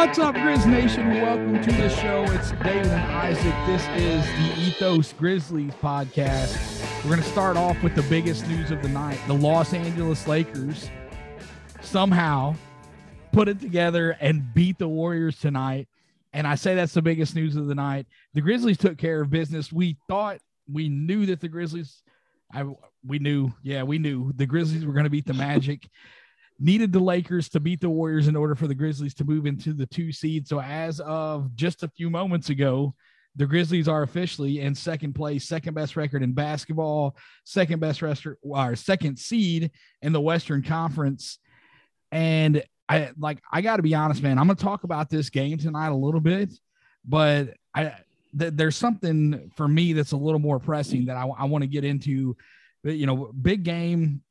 What's up, Grizz Nation? Welcome to the show. It's David and Isaac. This is the Ethos Grizzlies podcast. We're going to start off with the biggest news of the night. The Los Angeles Lakers somehow put it together and beat the Warriors tonight. And I say that's the biggest news of the night. The Grizzlies took care of business. We thought we knew that the Grizzlies, I we knew, yeah, we knew the Grizzlies were going to beat the Magic. Needed the Lakers to beat the Warriors in order for the Grizzlies to move into the two seed. So as of just a few moments ago, the Grizzlies are officially in second place, second best record in basketball, second best record, or second seed in the Western Conference. And I like I got to be honest, man. I'm going to talk about this game tonight a little bit, but I th- there's something for me that's a little more pressing that I, I want to get into. You know, big game,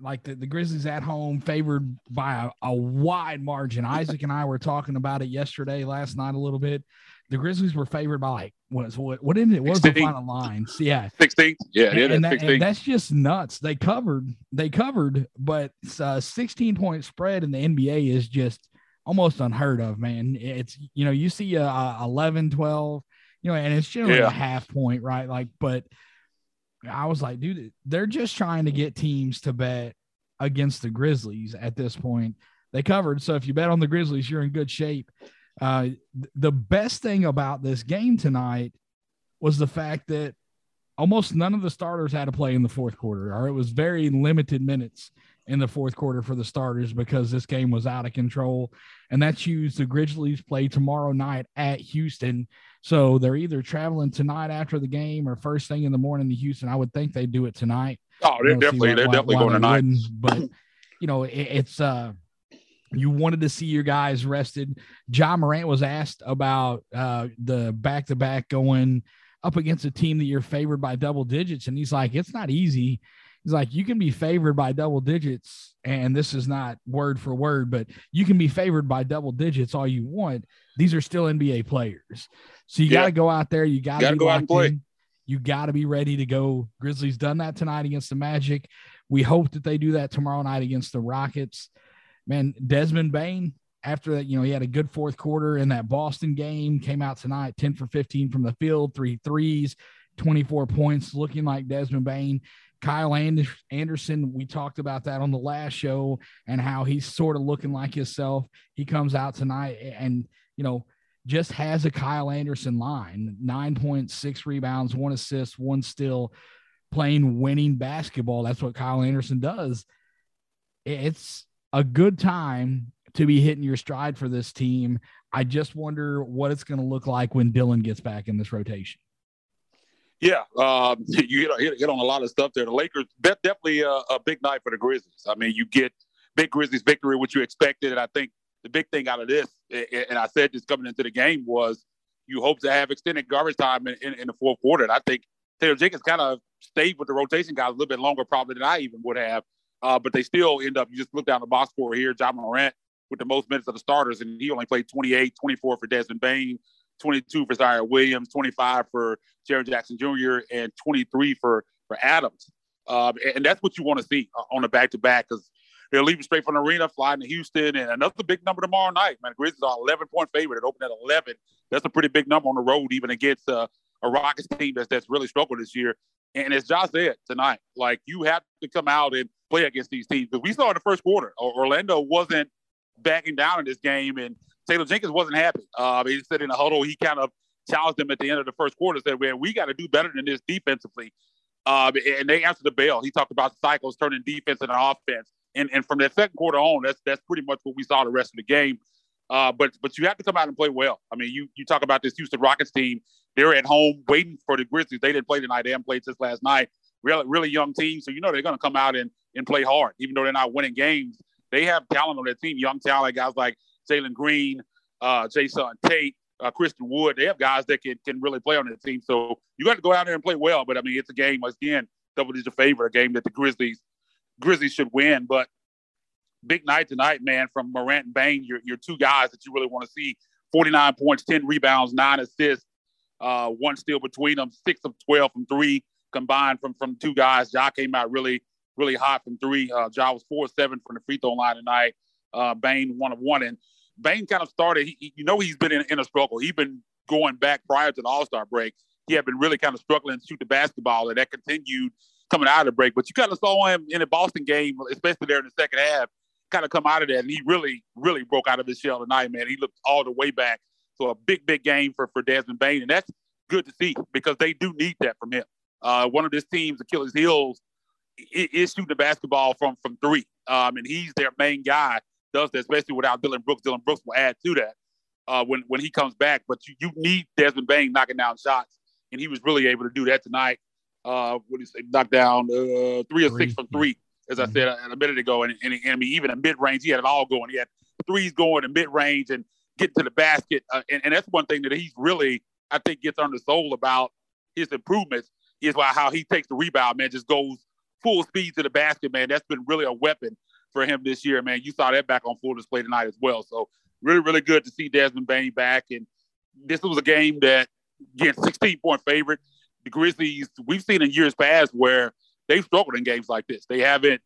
like the, the Grizzlies at home, favored by a, a wide margin. Isaac and I were talking about it yesterday, last night a little bit. The Grizzlies were favored by like what is what what in it? What was the 16. final lines? Yeah, 16. Yeah, and, yeah, and that's that- 16. and that's just nuts. They covered, they covered, but a 16 point spread in the NBA is just almost unheard of, man. It's, you know, you see a, a 11, 12, you know, and it's generally Yeah. a half point, right? Like, but I was like, dude, they're just trying to get teams to bet against the Grizzlies at this point. They covered. So if you bet on the Grizzlies, you're in good shape. Uh, th- the best thing about this game tonight was the fact that almost none of the starters had to play in the fourth quarter, or it was very limited minutes in the fourth quarter for the starters because this game was out of control. And that's used The Grizzlies play tomorrow night at Houston. So they're either traveling tonight after the game or first thing in the morning to Houston. I would think they do it tonight. oh, they're definitely they're why- definitely why going tonight. But you know, it, it's uh you wanted to see your guys rested. Ja Morant was asked about uh the back to back going up against a team that you're favored by double digits, and he's like, it's not easy. He's like, you can be favored by double digits, and this is not word for word, but you can be favored by double digits all you want. These are still NBA players, so you Yeah. got to go out there. You got to go out and play. You got to be ready to go. Grizzlies done that tonight against the Magic. We hope that they do that tomorrow night against the Rockets. Man, Desmond Bane, after that, you know, he had a good fourth quarter in that Boston game, came out tonight 10 for 15 from the field, three threes, 24 points, looking like Desmond Bane. Kyle And- Anderson, we talked about that on the last show and how he's sort of looking like himself. He comes out tonight and, you know, just has a Kyle Anderson line, 9.6 rebounds, one assist, one steal, playing winning basketball. That's what Kyle Anderson does. It's a good time to be hitting your stride for this team. I just wonder what it's going to look like when Dillon gets back in this rotation. Yeah, um, you hit, hit, hit on a lot of stuff there. The Lakers, definitely a, a big night for the Grizzlies. I mean, you get big Grizzlies victory, which you expected, and I think the big thing out of this, and I said this coming into the game, was you hope to have extended garbage time in, in, in the fourth quarter. And I think Taylor Jenkins kind of stayed with the rotation guys a little bit longer, probably than I even would have. Uh, but they still end up. You just look down the box score here. Ja Morant with the most minutes of the starters, and he only played 28, 24 for Desmond Bane, 22 for Ziaire Williams, 25 for Jaren Jackson Jr., and 23 for for Adams. Um, and that's what you want to see uh, on a back to back because they're leaving straight from the arena, flying to Houston, and another big number tomorrow night. Man, the Grizzlies are 11 point favorite. It opened at 11. That's a pretty big number on the road, even against uh, a Rockets team that's that's really struggled this year. And as Josh said tonight, like you have to come out and play against these teams because we saw in the first quarter, Orlando wasn't backing down in this game, and Taylor Jenkins wasn't happy. Uh, he said in the huddle, he kind of challenged them at the end of the first quarter, said, "Man, we got to do better than this defensively." Um, and they answered the bell. He talked about cycles turning defense into offense, and and from that second quarter on, that's that's pretty much what we saw the rest of the game. Uh, but but you have to come out and play well. I mean, you you talk about this Houston Rockets team. They're at home waiting for the Grizzlies. They didn't play tonight. They haven't played since last night. Really really young team, so you know they're going to come out and and play hard, even though they're not winning games. They have talent on their team, young talent, guys like Jalen Green, uh, Jae'Sean Tate, uh, Christian Wood. They have guys that can can really play on their team. So you got to go out there and play well. But I mean, it's a game again, double digit favorite, a game that the Grizzlies Grizzlies should win. But big night tonight, man, from Morant and Bane, your your two guys that you really want to see. 49 points, 10 rebounds, nine assists, uh, one steal between them, six of 12 from three combined from from two guys. Ja came out really, really hot from three. Uh, ja was four seven from the free throw line tonight. Uh, Bane one of one, and Bane kind of started. He, you know, he's been in, in a struggle. He's been going back prior to the All Star break. He had been really kind of struggling to shoot the basketball, and that continued coming out of the break. But you kind of saw him in the Boston game, especially there in the second half, kind of come out of that, and he really, really broke out of his shell tonight, man. He looked all the way back. So a big, big game for for Desmond Bane, and that's good to see because they do need that from him. Uh, one of this team's Achilles' heels is shooting the basketball from from three, um, and he's their main guy. Does that, especially without Dillon Brooks. Dillon Brooks will add to that uh, when when he comes back. But you, you need Desmond Bane knocking down shots, and he was really able to do that tonight. Uh, what do you say? Knock down uh, three or three. six from three, as mm-hmm. I said a, a minute ago, and, and, and I mean, even a mid range, he had it all going. He had threes going in mid range and getting to the basket, uh, and, and that's one thing that he's really, I think, gets under the soul about his improvements is why how he takes the rebound, man, just goes full speed to the basket, man. That's been really a weapon for him this year, man. You saw that back on full display tonight as well. So really, really good to see Desmond Bane back. And this was a game that, again, 16 point favorite. The Grizzlies, we've seen in years past where they've struggled in games like this. They haven't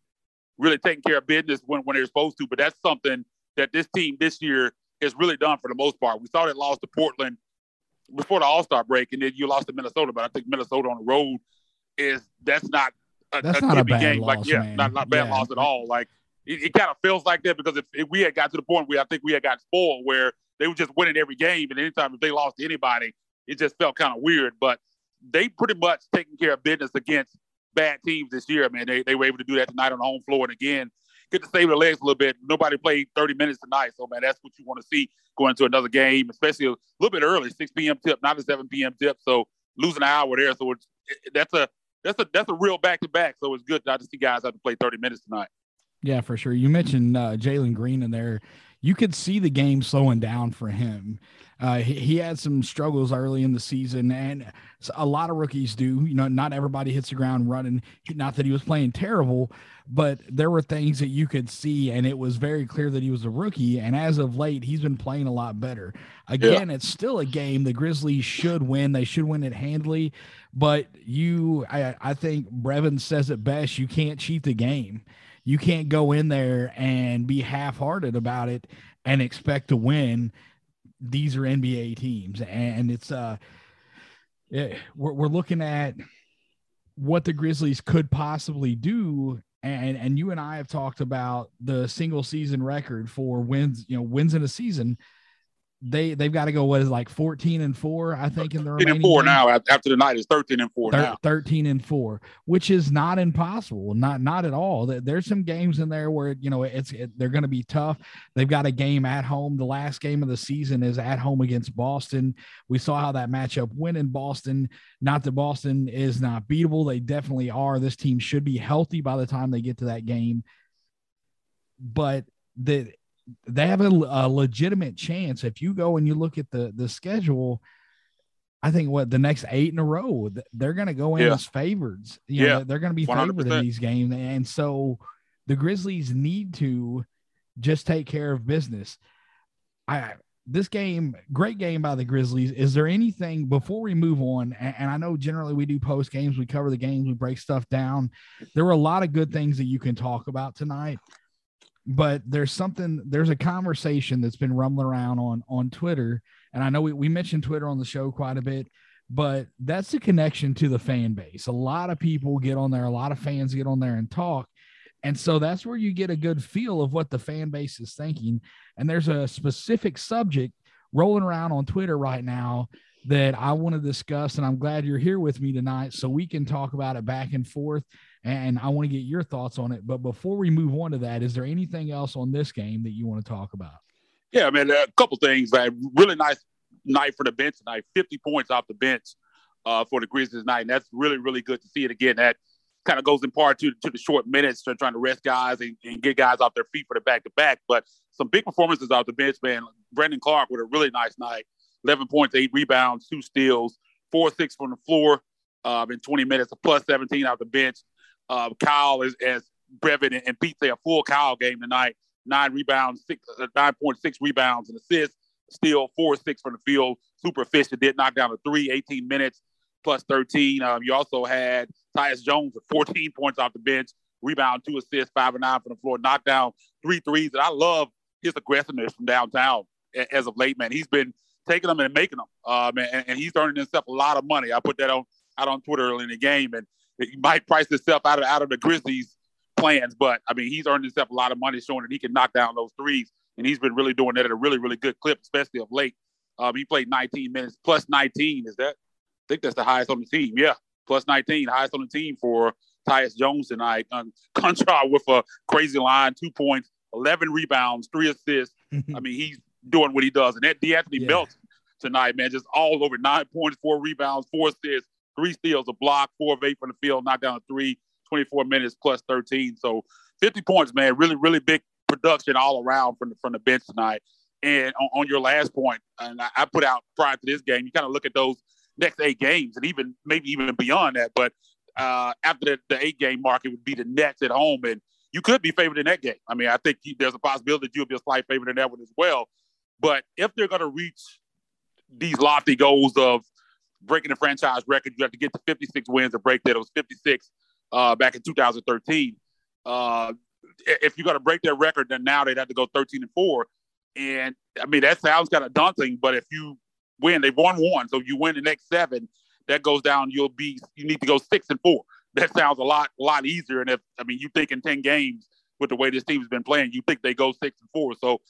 really taken care of business when, when they're supposed to, but that's something that this team this year has really done for the most part. We saw that lost to Portland before the All Star break, and then you lost to Minnesota. But I think Minnesota on the road is that's not a, that's a not a bad game. Loss, like yeah, man. not not bad yeah. loss at all. Like it, it kind of feels like that because if, if, we had got to the point where I think we had got spoiled where they were just winning every game, and anytime if they lost to anybody, it just felt kind of weird. But they pretty much taking care of business against bad teams this year. Man, they they were able to do that tonight on the home floor, and again, get to save their legs a little bit. Nobody played 30 minutes tonight, so man, that's what you want to see going into another game, especially a little bit early, 6 p.m. tip, not a 7 p.m. tip. So losing an hour there, so that's a that's a that's a real back to back. So it's good not to see guys have to play 30 minutes tonight. Yeah, for sure. You mentioned uh, Jalen Green in there. You could see the game slowing down for him. Uh, he, he, had some struggles early in the season, and a lot of rookies do. You know, not everybody hits the ground running. Not that he was playing terrible, but there were things that you could see, and it was very clear that he was a rookie. And as of late, he's been playing a lot better. Again, yeah. it's still a game the Grizzlies should win. They should win it handily, but you, I, I think Brevin says it best. You can't cheat the game. You can't go in there and be half-hearted about it and expect to win. These are NBA teams, and it's uh, yeah, we're we're looking at what the Grizzlies could possibly do and and you and I have talked about the single season record for wins, you know, wins in a season they they've got to go what is like 14 and 4 i think in the 13 and 4 now after the night is 13 and 4 Thir- now. 13 and 4 which is not impossible not not at all. There's some games in there where you know it's it, they're going to be tough. They've got a game at home. The last game of the season is at home against boston. We saw how that matchup went in boston. Not that boston is not beatable they definitely are. This team should be healthy by the time they get to that game. But the they have a, a, legitimate chance. If you go and you look at the the schedule, I think what the next eight in a row, they're going to go in yeah. as favorites. You yeah, know, they're going to be 100%. favored in these games, and so the Grizzlies need to just take care of business. I this game, great game by the Grizzlies. Is there anything before we move on? And, and, I know generally we do post games, we cover the games, we break stuff down. There were a lot of good things that you can talk about tonight but there's something there's a conversation that's been rumbling around on on twitter. And i know we, we mentioned twitter on the show quite a bit but that's the connection to the fan base. A lot of people get on there a lot of fans get on there and talk. And so that's where you get a good feel of what the fan base is thinking. And there's a specific subject rolling around on twitter right now that i want to discuss and i'm glad you're here with me tonight so we can talk about it back and forth and I want to get your thoughts on it. But before we move on to that, is there anything else on this game that you want to talk about? Yeah, I mean, a couple things. Right? Really nice night for the bench tonight. 50 points off the bench uh, for the Grizzlies tonight. And that's really, really good to see it again. That kind of goes in part to, to the short minutes, trying to rest guys and, and get guys off their feet for the back to back. But some big performances off the bench, man. Brandon Clarke with a really nice night 11 points, eight rebounds, two steals, four six from the floor um, in 20 minutes, a plus 17 off the bench. Uh, Kyle is as Brevin and, Pete say a full Kyle game tonight. Nine rebounds, six, uh, 9.6 rebounds and assists, still four six from the field. Super efficient. Did knock down a three, 18 minutes plus 13. Um, you also had Tyus Jones with 14 points off the bench, rebound, two assists, five and nine from the floor, knocked down three threes. And I love his aggressiveness from downtown. as of late, man. He's been taking them and making them, um, and, and he's earning himself a lot of money. I put that on out on Twitter early in the game, and he might price himself out of out of the Grizzlies' plans, but I mean, he's earned himself a lot of money, showing that he can knock down those threes, and he's been really doing that at a really really good clip, especially of late. Um, he played 19 minutes plus 19. Is that? I think that's the highest on the team. Yeah, plus 19, highest on the team for Tyus Jones tonight. Um, Konchar with a crazy line, two points, 11 rebounds, three assists. I mean, he's doing what he does. And that De'Anthony yeah. Melton tonight, man, just all over nine points, four rebounds, four assists, three steals, a block, four of eight from the field, knocked down a three, 24 minutes plus 13. So 50 points, man, really, really big production all around from the, from the bench tonight. And on, on your last point, and I, I put out prior to this game, you kind of look at those next eight games and even maybe even beyond that. But uh, after the, the eight game mark, it would be the Nets at home. And you could be favored in that game. I mean, I think there's a possibility that you'll be a slight favorite in that one as well. But if they're going to reach these lofty goals of breaking the franchise record, you have to get to 56 wins to break that. It was 56 uh, back in 2013. Uh, if you're going to break that record, then now they'd have to go 13 and four. And I mean, that sounds kind of daunting, but if you win, they've won one. So you win the next seven, that goes down. You'll be, you need to go six and four. That sounds a lot, a lot easier. And if, I mean, you think in 10 games with the way this team's been playing, you think they go six and four. So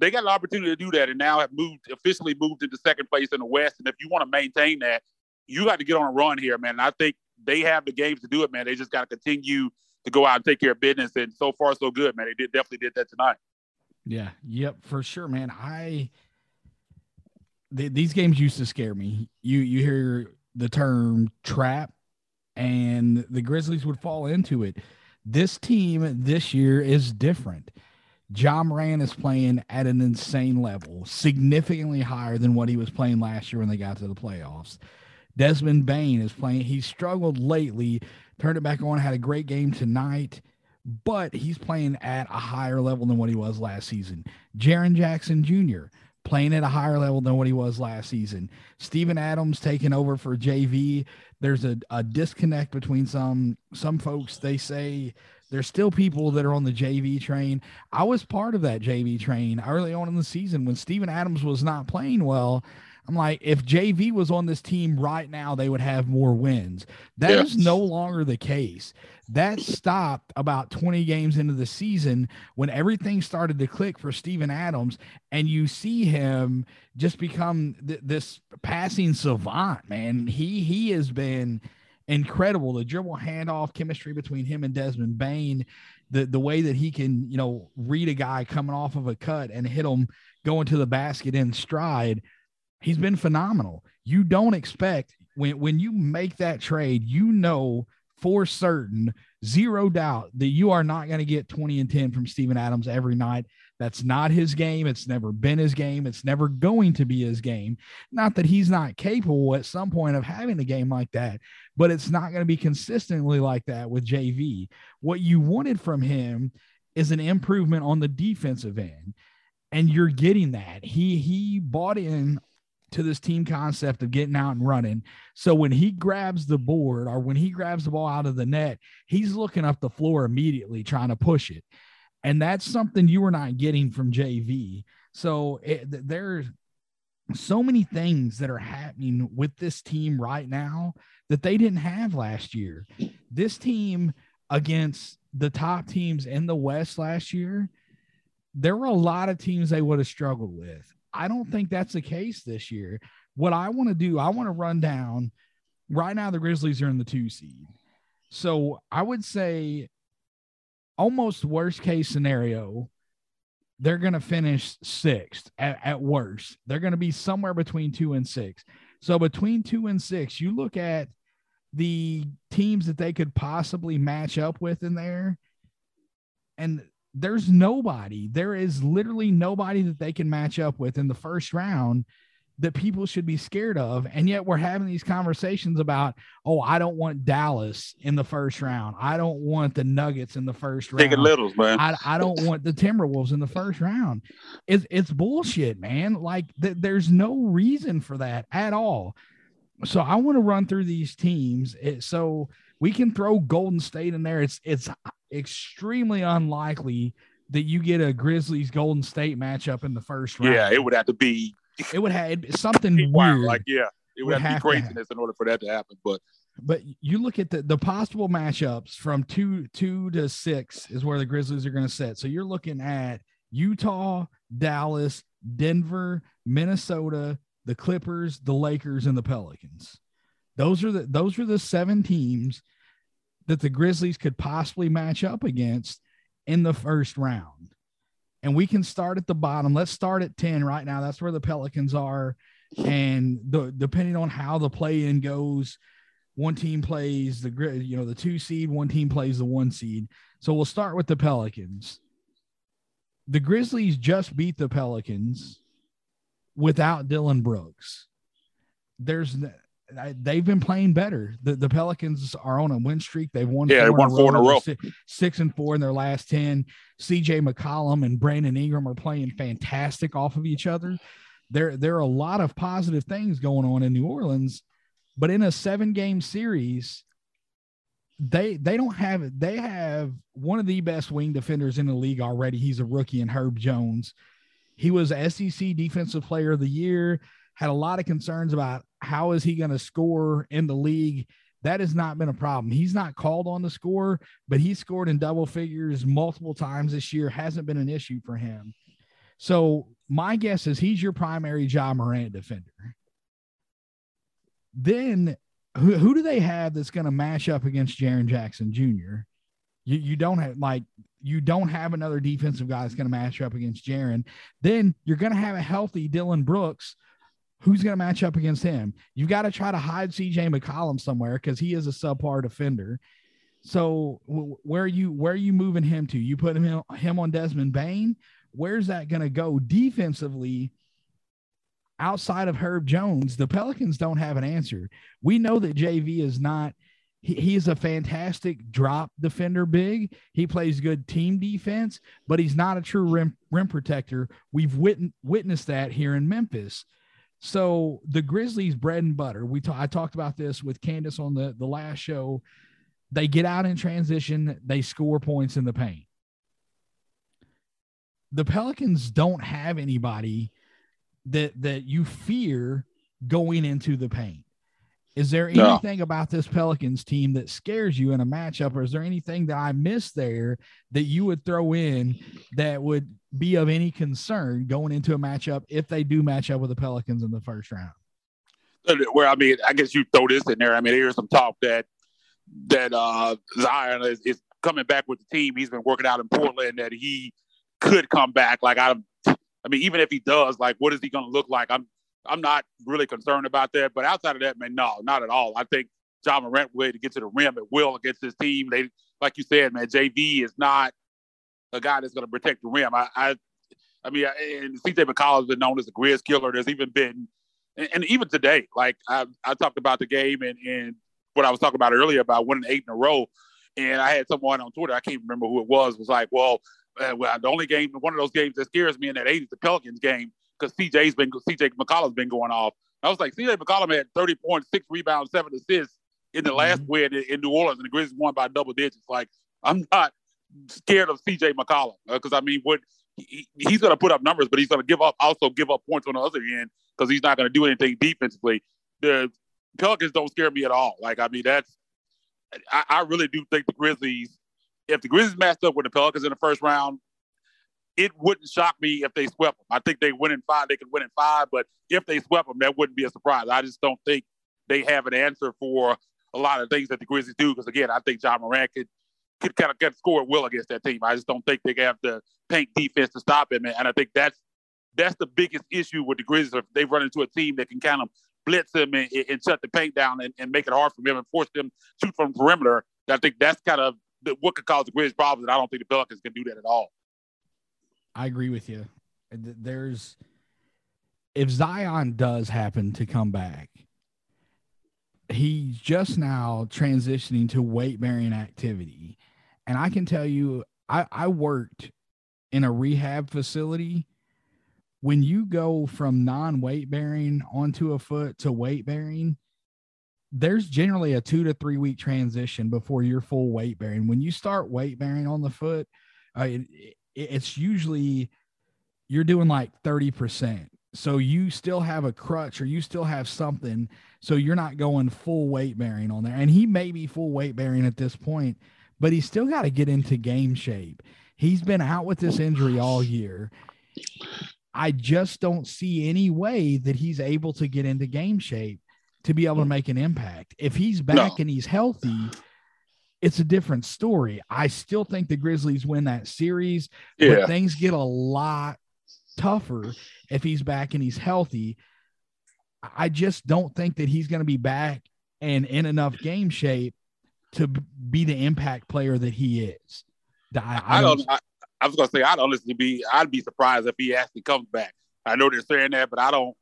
they got an opportunity to do that and now have moved officially moved into second place in the West. And if you want to maintain that, you got to get on a run here, man. And I think they have the games to do it, man. They just got to continue to go out and take care of business. And so far, so good, man. They did definitely did that tonight. Yeah. Yep. For sure, man. I these games used to scare me. You you hear the term trap, and the Grizzlies would fall into it. This team this year is different. Ja Morant is playing at an insane level, significantly higher than what he was playing last year when they got to the playoffs. Desmond Bane is playing. He's struggled lately, turned it back on, had a great game tonight, but he's playing at a higher level than what he was last season. Jaren Jackson Jr. playing at a higher level than what he was last season. Steven Adams taking over for JV. There's a, a disconnect between some some folks. They say there's still people that are on the JV train. I was part of that JV train early on in the season when Steven Adams was not playing well. I'm like, if JV was on this team right now, they would have more wins. That yes. is no longer the case. That stopped about 20 games into the season when everything started to click for Steven Adams, and you see him just become th- this passing savant, man. He he has been incredible. The dribble handoff chemistry between him and Desmond Bane, the the way that he can, you know, read a guy coming off of a cut and hit him going to the basket in stride. He's been phenomenal. You don't expect when when you make that trade, you know for certain, zero doubt that you are not going to get 20 and 10 from Steven Adams every night. That's not his game. It's never been his game. It's never going to be his game. Not that he's not capable at some point of having a game like that, but it's not going to be consistently like that with JV. What you wanted from him is an improvement on the defensive end. And you're getting that. He he bought in to this team concept of getting out and running. So when he grabs the board or when he grabs the ball out of the net, he's looking up the floor immediately trying to push it. And that's something you were not getting from JV. So it, there's so many things that are happening with this team right now that they didn't have last year. This team against the top teams in the West last year, there were a lot of teams they would have struggled with. I don't think that's the case this year. What I want to do, I want to run down right now, the Grizzlies are in the two seed. So I would say almost worst case scenario, they're going to finish sixth at, at worst. They're going to be somewhere between two and six. So between two and six, you look at the teams that they could possibly match up with in there, and there's nobody. There is literally nobody that they can match up with in the first round that people should be scared of. And yet we're having these conversations about, oh, I don't want Dallas in the first round. I don't want the Nuggets in the first round. Taking littles, man. I, I don't want the Timberwolves in the first round. It's it's bullshit, man. Like th- there's no reason for that at all. So I want to run through these teams. It, so we can throw Golden State in there. It's it's extremely unlikely that you get a Grizzlies Golden State matchup in the first round. Yeah, it would have to be. It would have something weird. Like yeah, it would, would have, have to be craziness to in order for that to happen. But but you look at the the possible matchups from two two to six is where the Grizzlies are going to set. So you're looking at Utah, Dallas, Denver, Minnesota, the Clippers, the Lakers, and the Pelicans. Those are the those are the seven teams that the Grizzlies could possibly match up against in the first round. And we can start at the bottom. Let's start at 10 right now. That's where the Pelicans are. And the, depending on how the play in goes, one team plays the you know the two seed, one team plays the one seed. So we'll start with the Pelicans. The Grizzlies just beat the Pelicans without Dillon Brooks. There's they've been playing better. The, the Pelicans are on a win streak. They've won. Yeah, they won four in a row. Six, six, and four in their last ten. C.J. McCollum and Brandon Ingram are playing fantastic off of each other. There, there are a lot of positive things going on in New Orleans, but in a seven game series, they they don't have it. They have one of the best wing defenders in the league already. He's a rookie in Herb Jones. He was SEC Defensive Player of the Year. Had a lot of concerns about how is he going to score in the league. That has not been a problem. He's not called on the score, but he scored in double figures multiple times this year. Hasn't been an issue for him. So my guess is he's your primary Ja Morant defender. Then who, who do they have that's going to match up against Jaren Jackson Jr.? You, you don't have like you don't have another defensive guy that's going to match up against Jaren. Then you're going to have a healthy Dillon Brooks. Who's going to match up against him? You've got to try to hide CJ McCollum somewhere because he is a subpar defender. So where are you where are you moving him to? You put him him on Desmond Bane. Where's that going to go defensively? Outside of Herb Jones, the Pelicans don't have an answer. We know that JV is not he, he's a fantastic drop defender big. He plays good team defense, but he's not a true rim, rim protector. We've wit- witnessed that here in Memphis. So the Grizzlies' bread and butter. We ta- I talked about this with Candace on the, the last show. They get out in transition, they score points in the paint. The Pelicans don't have anybody that that you fear going into the paint. Is there anything no. about this Pelicans team that scares you in a matchup, or is there anything that I missed there that you would throw in that would be of any concern going into a matchup if they do match up with the Pelicans in the first round? Where I mean, I guess you throw this in there. I mean, here's some talk that that uh, Zion is, is coming back with the team. He's been working out in Portland. That he could come back. Like I, I mean, even if he does, like, what is he going to look like? I'm I'm not really concerned about that. But outside of that, man, no, not at all. I think Ja Morant way to get to the rim at will against his team. They, like you said, man, JV is not a guy that's going to protect the rim. I, I, I mean, and CJ McCollum's been known as a Grizz killer. There's even been, and, and even today, like I, I talked about the game and, and what I was talking about earlier about winning eight in a row. And I had someone on Twitter, I can't remember who it was, was like, well, uh, well, the only game, one of those games that scares me in that eight is the Pelicans game because CJ's been CJ McCollum's been going off. I was like, CJ McCollum had 30 points, six rebounds, seven assists in the last mm-hmm. win in, in, New Orleans, and the Grizzlies won by double digits. Like, I'm not scared of CJ McCollum because uh, I mean, what he, he's going to put up numbers, but he's going to give up also give up points on the other end because he's not going to do anything defensively. The Pelicans don't scare me at all. Like, I mean, that's I, I really do think the Grizzlies. If the Grizzlies matched up with the Pelicans in the first round, it wouldn't shock me if they swept them. I think they win in five. They could win in five, but if they swept them, that wouldn't be a surprise. I just don't think they have an answer for a lot of things that the Grizzlies do. Because again, I think Ja Morant could could kind of get score will against that team. I just don't think they have the paint defense to stop him, and I think that's that's the biggest issue with the Grizzlies. If they run into a team that can kind of blitz him and, and shut the paint down and, and, make it hard for him and force them to shoot from perimeter, I think that's kind of what could cause the Grizzlies problems. And I don't think the Pelicans can do that at all. I agree with you. There's if Zion does happen to come back, he's just now transitioning to weight bearing activity. And I can tell you, I, I worked in a rehab facility. When you go from non weight bearing onto a foot to weight bearing, there's generally a two to three week transition before you're full weight bearing. When you start weight bearing on the foot, uh, it's usually you're doing like 30%. So you still have a crutch or you still have something. So you're not going full weight bearing on there. And he may be full weight bearing at this point, but he's still got to get into game shape. He's been out with this injury all year. I just don't see any way that he's able to get into game shape to be able to make an impact. If he's back no. and he's healthy, it's a different story. I still think the Grizzlies win that series, yeah. but things get a lot tougher if he's back and he's healthy. I just don't think that he's going to be back and in enough game shape to be the impact player that he is. I, I, don't. I, I, was going to say I'd honestly be. I'd be surprised if he actually comes back. I know they're saying that, but I don't.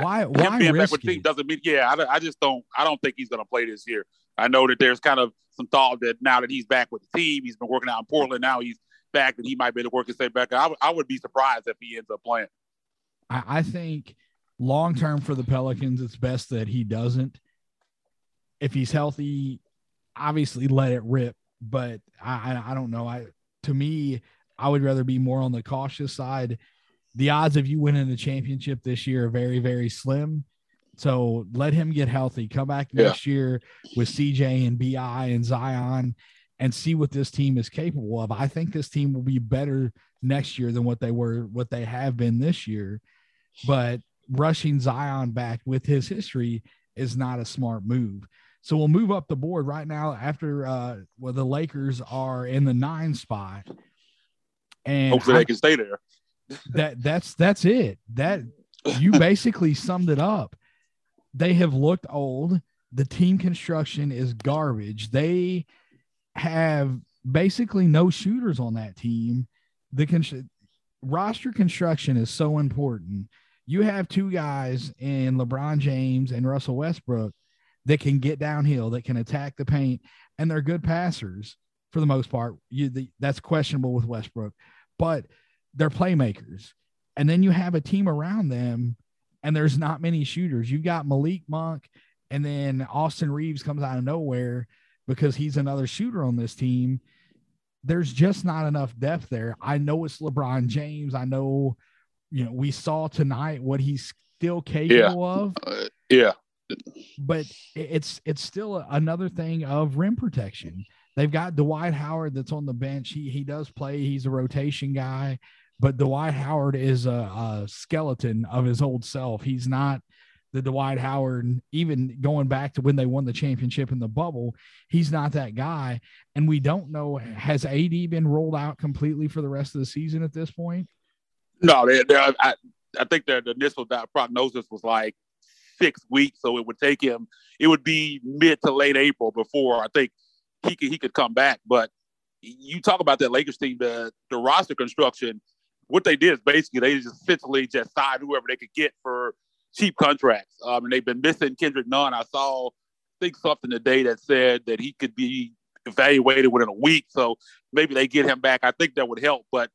Why? Why being back with team doesn't mean. Yeah, I, I just don't. I don't think he's going to play this year. I know that there's kind of some thought that now that he's back with the team, he's been working out in Portland. Now he's back, that he might be able to work his way back. I, I would be surprised if he ends up playing. I, I think long term for the Pelicans, it's best that he doesn't. If he's healthy, obviously let it rip. But I, I, I don't know. I to me, I would rather be more on the cautious side. The odds of you winning the championship this year are very, very slim. So let him get healthy. Come back next yeah. year with CJ and BI and Zion and see what this team is capable of. I think this team will be better next year than what they were, what they have been this year. But rushing Zion back with his history is not a smart move. So we'll move up the board right now after uh well the Lakers are in the nine spot. And hopefully I, they can stay there. that that's that's it. That you basically summed it up. They have looked old. The team construction is garbage. They have basically no shooters on that team. The con- roster construction is so important. You have two guys in LeBron James and Russell Westbrook that can get downhill, that can attack the paint, and they're good passers for the most part. You the, that's questionable with Westbrook, but they're playmakers. And then you have a team around them, and there's not many shooters. You've got Malik Monk, and then Austin Reaves comes out of nowhere because he's another shooter on this team. There's just not enough depth there. I know it's LeBron James. I know, you know, we saw tonight what he's still capable yeah. of. Uh, yeah but it's it's still another thing of rim protection. They've got Dwight Howard that's on the bench. He he does play. He's a rotation guy, but Dwight Howard is a, a skeleton of his old self. He's not the Dwight Howard, even going back to when they won the championship in the bubble, he's not that guy. And we don't know has AD been rolled out completely for the rest of the season at this point? No, they, they, I, I think the initial prognosis was like six weeks, so it would take him. It would be mid to late April before I think he could he could come back. But you talk about that Lakers team, the the roster construction. What they did is basically they just essentially just signed whoever they could get for cheap contracts. Um, and they've been missing Kendrick Nunn. I saw I think something today that said that he could be evaluated within a week. So maybe they get him back. I think that would help. But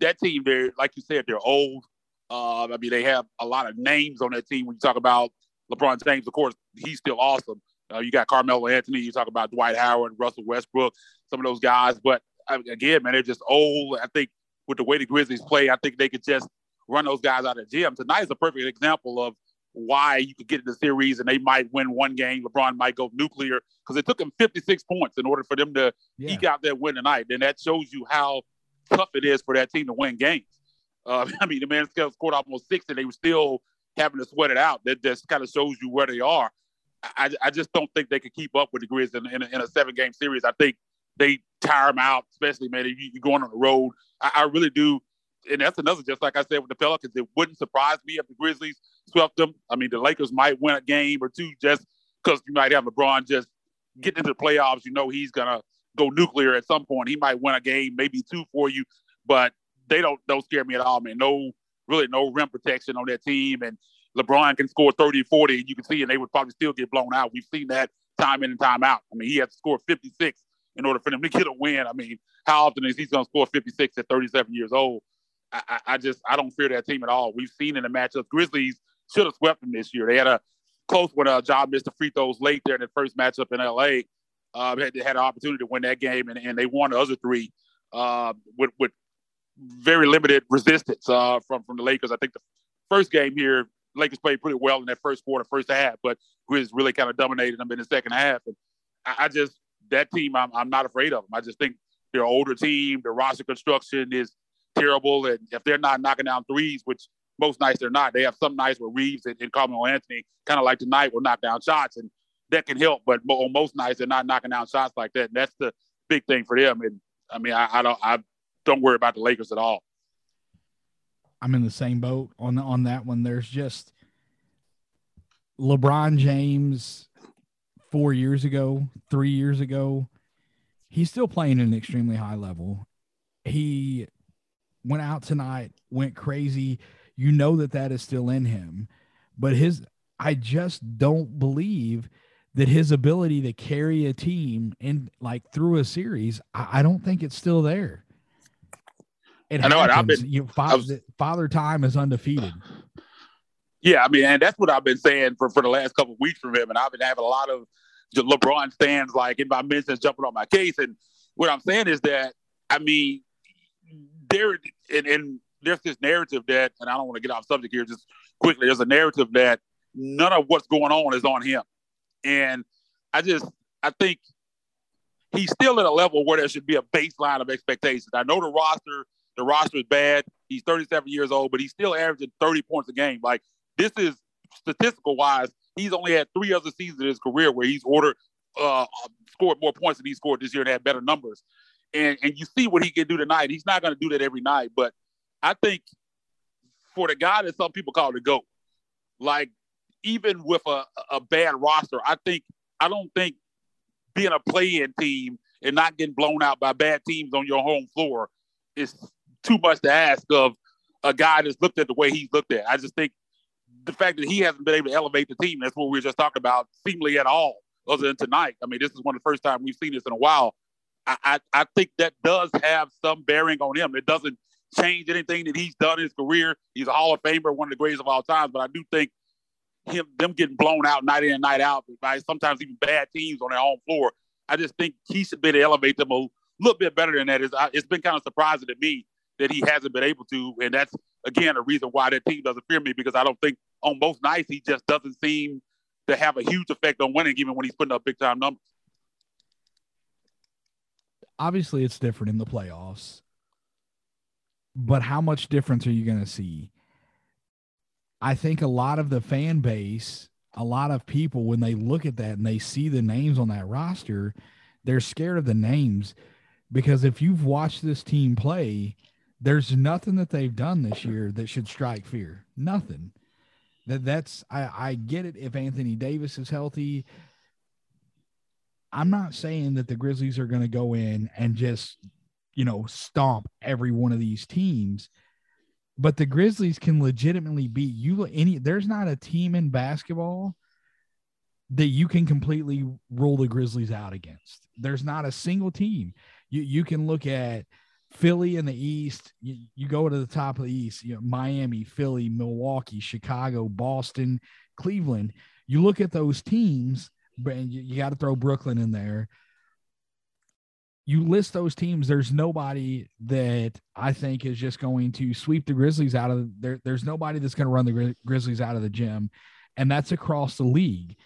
that team, they're like you said, they're old. Uh, I mean, they have a lot of names on that team. When you talk about LeBron James, of course, he's still awesome. Uh, you got Carmelo Anthony. You talk about Dwight Howard, Russell Westbrook, some of those guys. But again, man, they're just old. I think with the way the Grizzlies play, I think they could just run those guys out of the gym. Tonight is a perfect example of why you could get in the series and they might win one game. LeBron might go nuclear because it took them 56 points in order for them to yeah. eke out that win tonight. And that shows you how tough it is for that team to win games. Uh, I mean, the man scored almost 60. They were still having to sweat it out. That just kind of shows you where they are. I, I just don't think they could keep up with the Grizz in, in, a, in a seven game series. I think they tire them out, especially, man, if you, are going on the road. I, I, really do. And that's another, just like I said with the Pelicans, it wouldn't surprise me if the Grizzlies swept them. I mean, the Lakers might win a game or two just because you might have LeBron just getting into the playoffs. You know, he's to go nuclear at some point. He might win a game, maybe two for you. But they don't don't scare me at all, man. No, really no rim protection on that team. And LeBron can score 30, 40, and you can see, and they would probably still get blown out. We've seen that time in and time out. I mean, he has to score 56 in order for them to get a win. I mean, how often is he going to score 56 at 37 years old? I, I, just I don't fear that team at all. We've seen in the matchups, Grizzlies should have swept them this year. They had a close when uh, John missed the free throws late there in the first matchup in LA. Uh, had, had an opportunity to win that game, and, and they won the other three. uh, with with very limited resistance uh, from from the Lakers. I think the first game here, Lakers played pretty well in that first quarter, first half, but Grizz really kind of dominated them in the second half. And I, I just that team, I'm, I'm not afraid of them. I just think they're an older team. The roster construction is terrible, and if they're not knocking down threes, which most nights they're not, they have some nights where Reaves and, and Carmelo Anthony, kind of like tonight, will knock down shots, and that can help. But on most nights, they're not knocking down shots like that. And that's the big thing for them. And I mean, I, I don't, I don't worry about the Lakers at all. I'm in the same boat on on that one. There's just LeBron James four years ago, three years ago, he's still playing at an extremely high level. He went out tonight, went crazy. You know that that is still in him, but his, I just don't believe that his ability to carry a team and like through a series, I, I don't think it's still there. It I know happens. I've been, you, father, was, father time is undefeated. Yeah, I mean, and that's what I've been saying for, for the last couple of weeks from him. And I've been having a lot of LeBron stands like in my mentions jumping on my case. And what I'm saying is that, I mean, there and, and there's this narrative that, and I don't want to get off subject here just quickly, there's a narrative that none of what's going on is on him. And I just, I think he's still at a level where there should be a baseline of expectations. I know the roster, the roster is bad. He's 37 years old, but he's still averaging 30 points a game. Like this is statistical wise He's only had three other seasons in his career where he's ordered uh, scored more points than he scored this year and had better numbers. And and you see what he can do tonight. He's not going to do that every night, but I think for the guy that some people call the GOAT, like even with a, a bad roster, I think I don't think being a play-in team and not getting blown out by bad teams on your home floor is too much to ask of a guy that's looked at the way he's looked at. I just think the fact that he hasn't been able to elevate the team, that's what we were just talking about, seemingly at all, other than tonight. I mean, this is one of the first time we've seen this in a while. I, I, I think that does have some bearing on him. It doesn't change anything that he's done in his career. He's a Hall of Famer, one of the greatest of all times. But I do think him them getting blown out night in and night out by sometimes even bad teams on their own floor. I just think he should be able to elevate them a little bit better than that. It's, it's been kind of surprising to me that he hasn't been able to, and that's again a reason why that team doesn't fear me because I don't think on most nights he just doesn't seem to have a huge effect on winning, even when he's putting up big time numbers. Obviously, it's different in the playoffs, but how much difference are you going to see? I think a lot of the fan base, a lot of people, when they look at that and they see the names on that roster, they're scared of the names because if you've watched this team play, there's nothing that they've done this year that should strike fear. Nothing. That that's I, I get it if Anthony Davis is healthy. I'm not saying that the Grizzlies are going to go in and just, you know, stomp every one of these teams, but the Grizzlies can legitimately beat you. Any there's not a team in basketball that you can completely rule the Grizzlies out against. There's not a single team. You you can look at Philly in the East, you, you go to the top of the East, you know, Miami, Philly, Milwaukee, Chicago, Boston, Cleveland. You look at those teams, and you, you got to throw Brooklyn in there. You list those teams, there's nobody that I think is just going to sweep the Grizzlies out of there. There's nobody that's going to run the Grizzlies out of the gym, and that's across the league.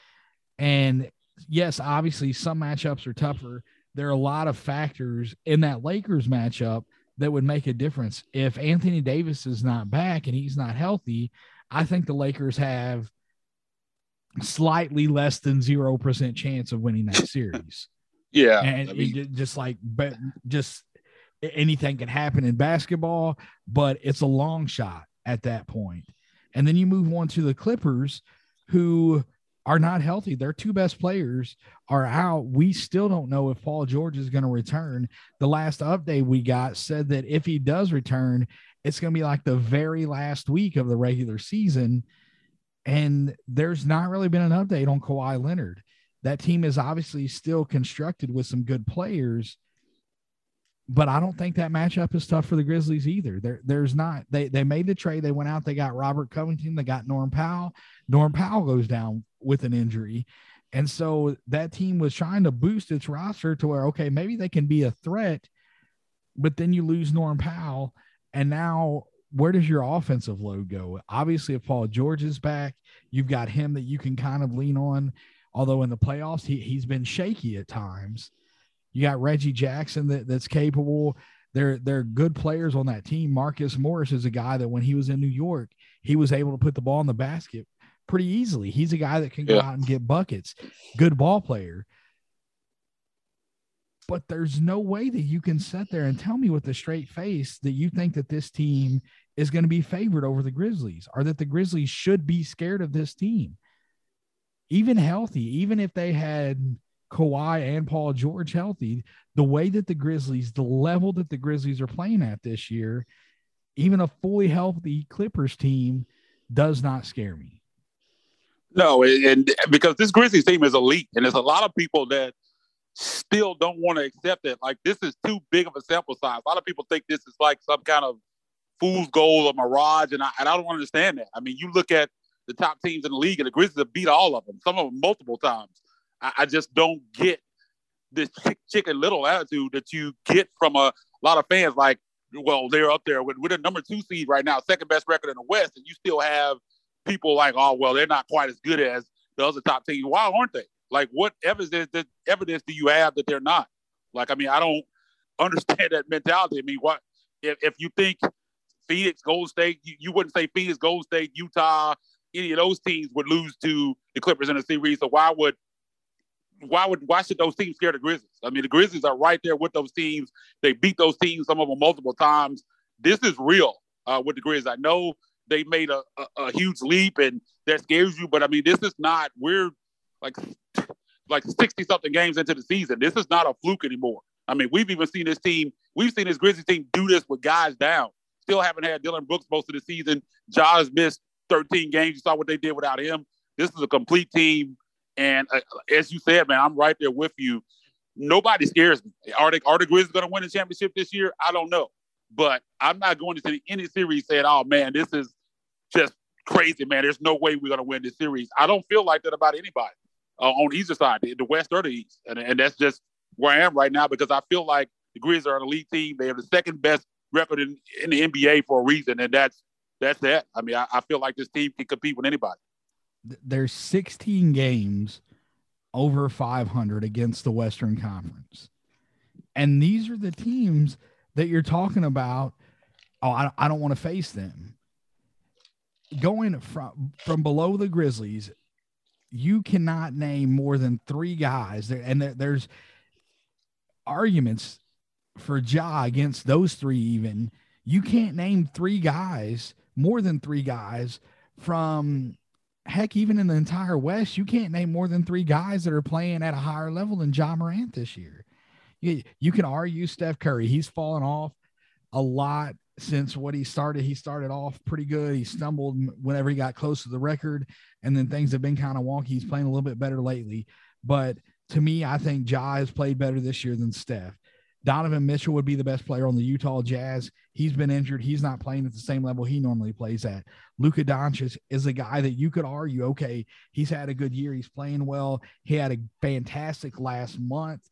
And yes, obviously, some matchups are tougher there are a lot of factors in that Lakers matchup that would make a difference. If Anthony Davis is not back and he's not healthy, I think the Lakers have slightly less than 0% chance of winning that series. yeah. And I mean, just like, but just anything can happen in basketball, but it's a long shot at that point. And then you move on to the Clippers, who are not healthy. Their two best players are out. We still don't know if Paul George is going to return. The last update we got said that if he does return, it's going to be like the very last week of the regular season. And there's not really been an update on Kawhi Leonard. That team is obviously still constructed with some good players, but I don't think that matchup is tough for the Grizzlies either. There, there's not. They they made the trade. They went out. They got Robert Covington. They got Norm Powell. Norm Powell goes down with an injury, and so that team was trying to boost its roster to where okay, maybe they can be a threat but then you lose Norm Powell, and now where does your offensive load go? Obviously, if Paul George is back, you've got him that you can kind of lean on. Although in the playoffs, he, he's been shaky at times. You got Reggie Jackson that, that's capable. They're they're good players on that team. Marcus Morris is a guy that when he was in New York, he was able to put the ball in the basket pretty easily. He's a guy that can go yeah. out and get buckets. Good ball player. But there's no way that you can sit there and tell me with a straight face that you think that this team is going to be favored over the Grizzlies or that the Grizzlies should be scared of this team. Even healthy, even if they had Kawhi and Paul George healthy, the way that the Grizzlies, the level that the Grizzlies are playing at this year, even a fully healthy Clippers team does not scare me. No, and because this Grizzlies team is elite, and there's a lot of people that still don't want to accept it. Like this is too big of a sample size. A lot of people think this is like some kind of fool's goal or mirage, and I, and I don't understand that. I mean, you look at the top teams in the league, and the Grizzlies have beat all of them, some of them multiple times. I, I just don't get this chicken little attitude that you get from a lot of fans. Like, well, they're up there with, with a number two seed right now, second best record in the West, and you still have people like, oh, well, they're not quite as good as the other top teams. Why aren't they? Like, what evidence evidence do you have that they're not? Like, I mean, I don't understand that mentality. I mean, what if, if you think Phoenix, Golden State, you, you wouldn't say Phoenix, Golden State, Utah, any of those teams would lose to the Clippers in a series. So why would why would why should those teams scare the Grizzlies? I mean, the Grizzlies are right there with those teams. They beat those teams, some of them multiple times. This is real uh, with the Grizzlies. I know they made a, a, a, huge leap and that scares you, but I mean, this is not. We're like like sixty something games into the season. This is not a fluke anymore. I mean, we've even seen this team. We've seen this Grizzlies team do this with guys down. Still haven't had Dillon Brooks most of the season. Ja's missed 13 games. You saw what they did without him. This is a complete team and uh, as you said, man, I'm right there with you. Nobody scares me. Are are the Grizzlies going to win the championship this year? I don't know, but I'm not going to into any series saying, "Oh man, this is just crazy, man. There's no way we're going to win this series." I don't feel like that about anybody uh, on either side, the, the West or the East, and, and that's just where I am right now because I feel like the Grizzlies are an elite team. They have the second best record in, in the NBA for a reason, and that's that's that. I mean, I, I feel like this team can compete with anybody there's 16 games over 500 against the Western Conference. And these are the teams that you're talking about. Oh, I, I don't want to face them. Going from from below the Grizzlies, you cannot name more than three guys there, and there, there's arguments for Ja against those three. Even you can't name three guys, more than three guys from heck, even in the entire West, you can't name more than three guys that are playing at a higher level than Ja Morant this year. You, you can argue Steph Curry. He's fallen off a lot since what he started. He started off pretty good. He stumbled whenever he got close to the record, and then things have been kind of wonky. He's playing a little bit better lately. But to me, I think Ja has played better this year than Steph. Donovan Mitchell would be the best player on the Utah Jazz. He's been injured. He's not playing at the same level he normally plays at. Luka Doncic is a guy that you could argue, okay, he's had a good year. He's playing well. He had a fantastic last month.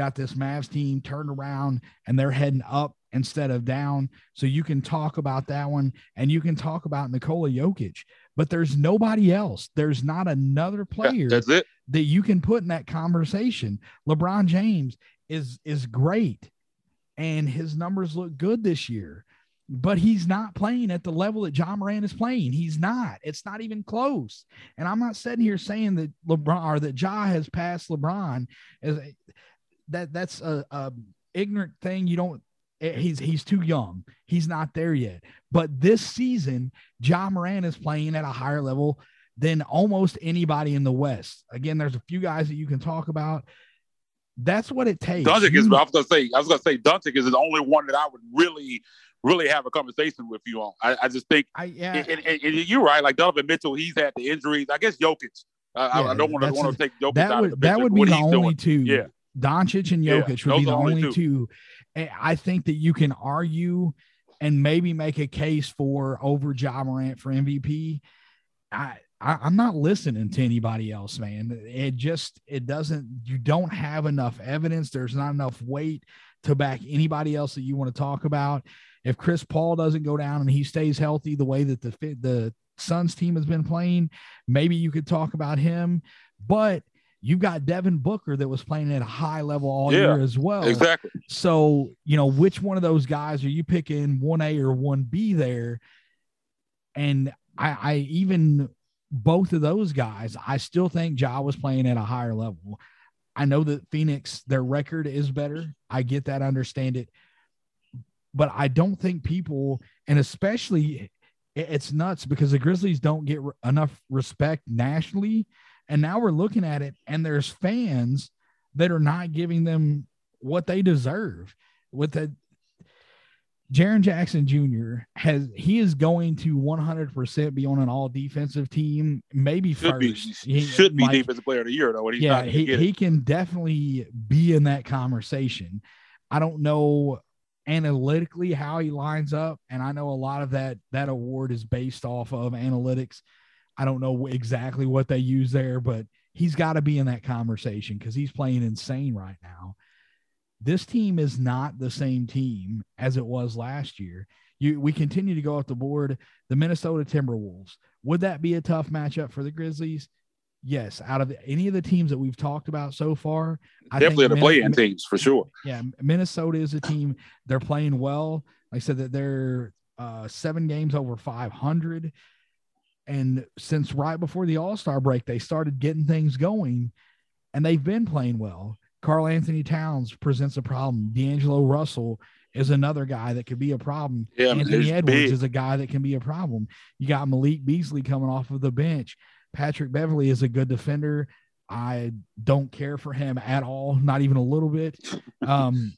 Got this Mavs team turned around and they're heading up instead of down. So you can talk about that one and you can talk about Nikola Jokic, but there's nobody else. There's not another player yeah, that you can put in that conversation. LeBron James is is great and his numbers look good this year but he's not playing at the level that Ja Morant is playing. He's not. It's not even close. And I'm not sitting here saying that LeBron or that Ja has passed LeBron as a, that that's a, a ignorant thing. You don't. Eh, he's he's too young. He's not there yet. But this season, Ja Morant is playing at a higher level than almost anybody in the West. Again, there's a few guys that you can talk about. That's what it takes. Doncic is. I was gonna say. I was gonna say Doncic is the only one that I would really, really have a conversation with you on. I, I just think. I yeah. And, and, and, you're right. Like Donovan Mitchell, he's had the injuries. I guess Jokic. Uh, yeah, I, I, don't want to want to take Jokic that out would, of the That would be the only doing. two. Yeah. Doncic and Jokic yeah, would be the only, only two. two. Eh, I think that you can argue and maybe make a case for over Ja Morant for MVP. I I, I'm not listening to anybody else, man. It just it doesn't. You don't have enough evidence. There's not enough weight to back anybody else that you want to talk about. If Chris Paul doesn't go down and he stays healthy the way that the the Suns team has been playing, maybe you could talk about him. But you've got Devin Booker that was playing at a high level all yeah, year as well. Exactly. So, you know, which one of those guys are you picking 1A or 1B there? And I, I even both of those guys, I still think Ja was playing at a higher level. I know that Phoenix, their record is better. I get that, I understand it. But I don't think people, and especially it's nuts because the Grizzlies don't get enough respect nationally. And now we're looking at it, and there's fans that are not giving them what they deserve. With the Jaren Jackson Jr. has he is going to 100% be on an all defensive team, maybe should first. Be, he should be like, defensive player of the year though. yeah, he, he can definitely be in that conversation. I don't know analytically how he lines up, and I know a lot of that that award is based off of analytics. I don't know exactly what they use there, but he's got to be in that conversation because he's playing insane right now this team is not the same team as it was last year. You, we continue to go off the board. The Minnesota Timberwolves. Would that be a tough matchup for the Grizzlies? Yes. Out of any of the teams that we've talked about so far, I definitely the play-in teams for sure. Yeah, Minnesota is a team. They're playing well. I said that they're uh, seven games over 500, and since right before the All Star break, they started getting things going, and they've been playing well. Karl-Anthony Towns presents a problem. D'Angelo Russell is another guy that could be a problem. Yeah, Anthony Edwards big. is a guy that can be a problem. You got Malik Beasley coming off of the bench. Patrick Beverley is a good defender. I don't care for him at all, not even a little bit. Um,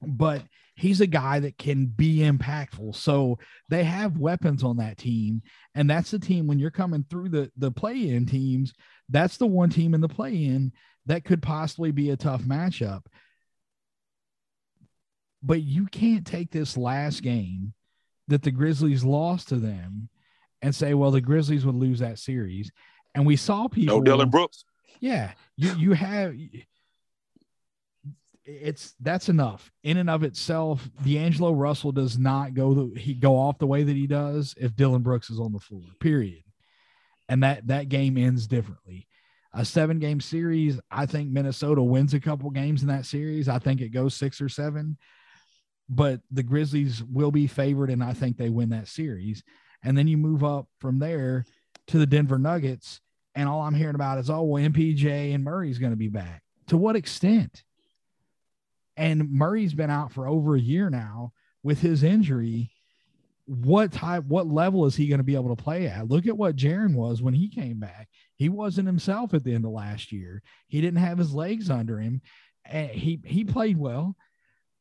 but he's a guy that can be impactful. So they have weapons on that team. And that's the team when you're coming through the the play-in teams, that's the one team in the play-in that could possibly be a tough matchup. But you can't take this last game that the Grizzlies lost to them and say, well, the Grizzlies would lose that series. And we saw people. No Dillon Brooks. Yeah. You, you have. It's that's enough in and of itself. D'Angelo Russell does not go the, he go off the way that he does if Dillon Brooks is on the floor. Period. And that that game ends differently a seven game series. I think Minnesota wins a couple games in that series. I think it goes six or seven, but the Grizzlies will be favored, and I think they win that series. And then you move up from there to the Denver Nuggets, and all I'm hearing about is, oh, well, MPJ and Murray's going to be back. To what extent? And Murray's been out for over a year now with his injury what type, what level is he going to be able to play at? Look at what Jaren was when he came back. He wasn't himself at the end of last year. He didn't have his legs under him. And he he played well,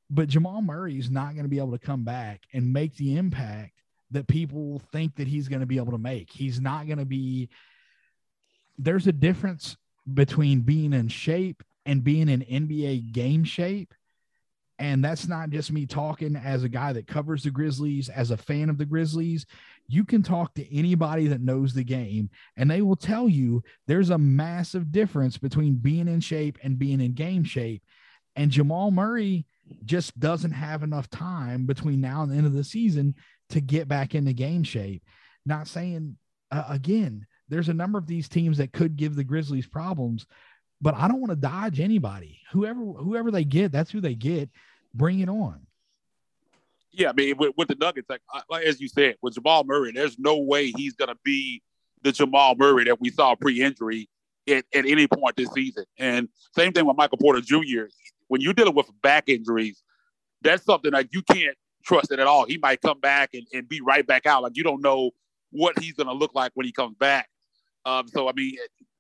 but Jamal Murray is not going to be able to come back and make the impact that people think that he's going to be able to make. He's not going to be. There's a difference between being in shape and being in NBA game shape and that's not just me talking as a guy that covers the Grizzlies, as a fan of the Grizzlies. You can talk to anybody that knows the game, and they will tell you there's a massive difference between being in shape and being in game shape. And Jamal Murray just doesn't have enough time between now and the end of the season to get back into game shape. Not saying, uh, again, there's a number of these teams that could give the Grizzlies problems, but I don't want to dodge anybody. Whoever whoever they get, that's who they get. Bring it on. Yeah, I mean, with, with the Nuggets, like, like as you said, with Jamal Murray, there's no way he's going to be the Jamal Murray that we saw pre-injury at, at any point this season. And same thing with Michael Porter Jr. When you're dealing with back injuries, that's something that you can't trust it at all. He might come back and, and be right back out. Like you don't know what he's going to look like when he comes back. Um, so I mean,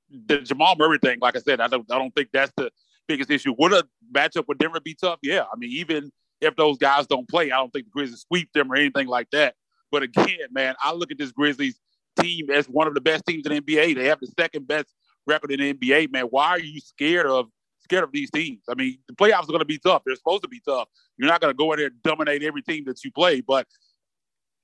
the Jamal Murray thing, like I said, I don't I don't think that's the biggest issue. Would a matchup with Denver be tough? Yeah. I mean, even if those guys don't play, I don't think the Grizzlies sweep them or anything like that. But again, man, I look at this Grizzlies team as one of the best teams in the NBA. They have the second best record in the NBA, man. Why are you scared of scared of these teams? I mean, the playoffs are going to be tough. They're supposed to be tough. You're not going to go in there and dominate every team that you play. But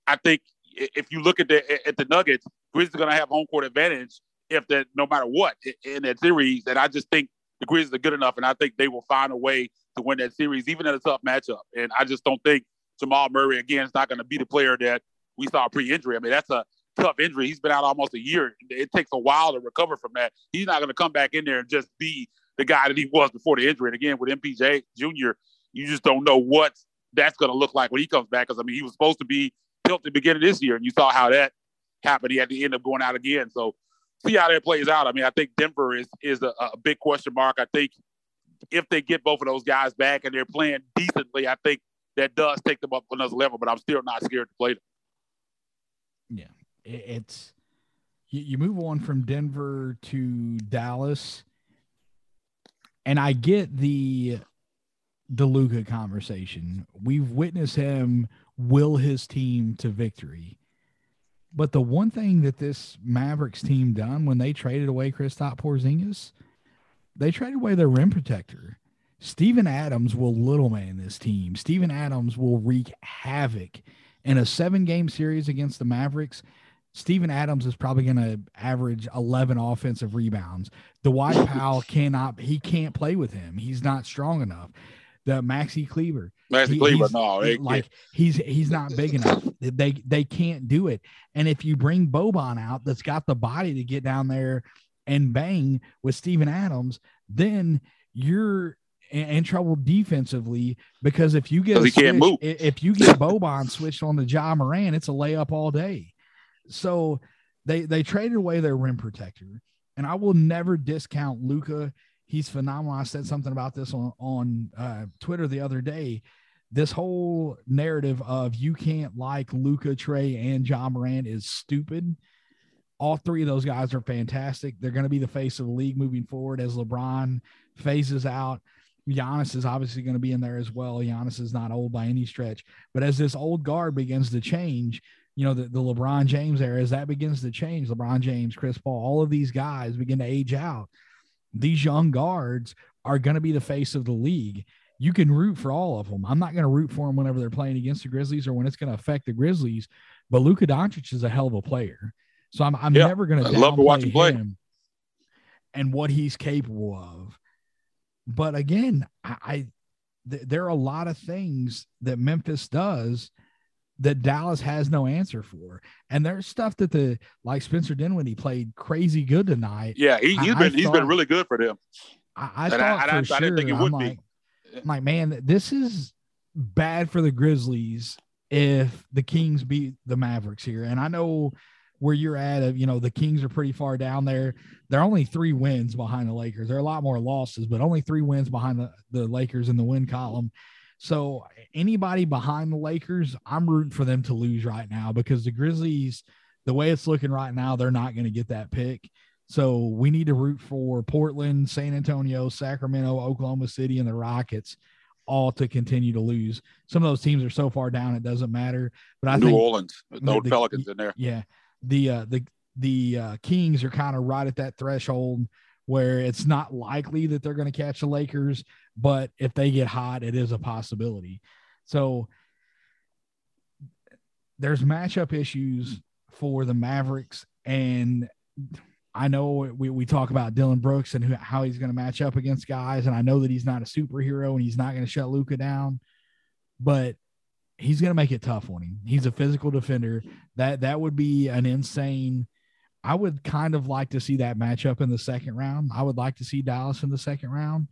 I think if you look at the at the Nuggets, Grizzlies are going to have home court advantage if that no matter what in that series. And I just think the Grizzlies are good enough, and I think they will find a way to win that series, even in a tough matchup. And I just don't think Jamal Murray again is not going to be the player that we saw pre-injury. I mean, that's a tough injury. He's been out almost a year. It takes a while to recover from that. He's not going to come back in there and just be the guy that he was before the injury. And again, with MPJ Jr., you just don't know what that's going to look like when he comes back. Because I mean, he was supposed to be built at the beginning of this year, and you saw how that happened. He had to end up going out again. So see how that plays out. I mean, I think Denver is is a, a big question mark. I think if they get both of those guys back and they're playing decently, I think that does take them up another level. But I'm still not scared to play them. Yeah, it's you move on from Denver to Dallas, and I get the Luka conversation. We've witnessed him will his team to victory. But the one thing that this Mavericks team done when they traded away Kristaps Porzingis, they traded away their rim protector. Steven Adams will little man this team. Steven Adams will wreak havoc in a seven game series against the Mavericks. Steven Adams is probably going to average 11 offensive rebounds. Dwight Powell cannot, he can't play with him. He's not strong enough. The Maxi Kleber. Maxi Kleber, no, he, like he's he's not big enough. They they can't do it. And if you bring Boban out, that's got the body to get down there and bang with Steven Adams, then you're in, trouble defensively because if you get he can't move. if you get Boban switched on the Ja Morant, it's a layup all day. So they they traded away their rim protector, and I will never discount Luka. He's phenomenal. I said something about this on on uh, Twitter the other day. This whole narrative of you can't like Luka, Trae, and Ja Morant is stupid. All three of those guys are fantastic. They're going to be the face of the league moving forward as LeBron phases out. Giannis is obviously going to be in there as well. Giannis is not old by any stretch, but as this old guard begins to change, you know, the, the LeBron James era, as that begins to change, LeBron James, Chris Paul, all of these guys begin to age out. These young guards are going to be the face of the league. You can root for all of them. I'm not going to root for them whenever they're playing against the Grizzlies or when it's going to affect the Grizzlies. But Luka Doncic is a hell of a player, so I'm, I'm yeah, never going to love to watch him play and what he's capable of. But again, I, I th- there are a lot of things that Memphis does that Dallas has no answer for. And there's stuff that the like Spencer Dinwiddie played crazy good tonight. Yeah, he, has been he's been really good for them. I, I thought I, for sure, I didn't think it would I'm be. Like, I'm like, man, this is bad for the Grizzlies if the Kings beat the Mavericks here. And I know where you're at, of you know, the Kings are pretty far down there. They're only three wins behind the Lakers. There are a lot more losses, but only three wins behind the, the Lakers in the win column. So anybody behind the Lakers, I'm rooting for them to lose right now because the Grizzlies, the way it's looking right now, they're not going to get that pick. So we need to root for Portland, San Antonio, Sacramento, Oklahoma City, and the Rockets all to continue to lose. Some of those teams are so far down it doesn't matter. But I think New think Orleans, the, the Pelicans in there. Yeah, the uh, the the uh, Kings are kind of right at that threshold where it's not likely that they're going to catch the Lakers, but if they get hot, it is a possibility. So there's matchup issues for the Mavericks. And I know we, we talk about Dillon Brooks and who, how he's going to match up against guys. And I know that he's not a superhero and he's not going to shut Luka down, but he's going to make it tough on him. He's a physical defender. That that would be an insane I would kind of like to see that matchup in the second round. I would like to see Dallas in the second round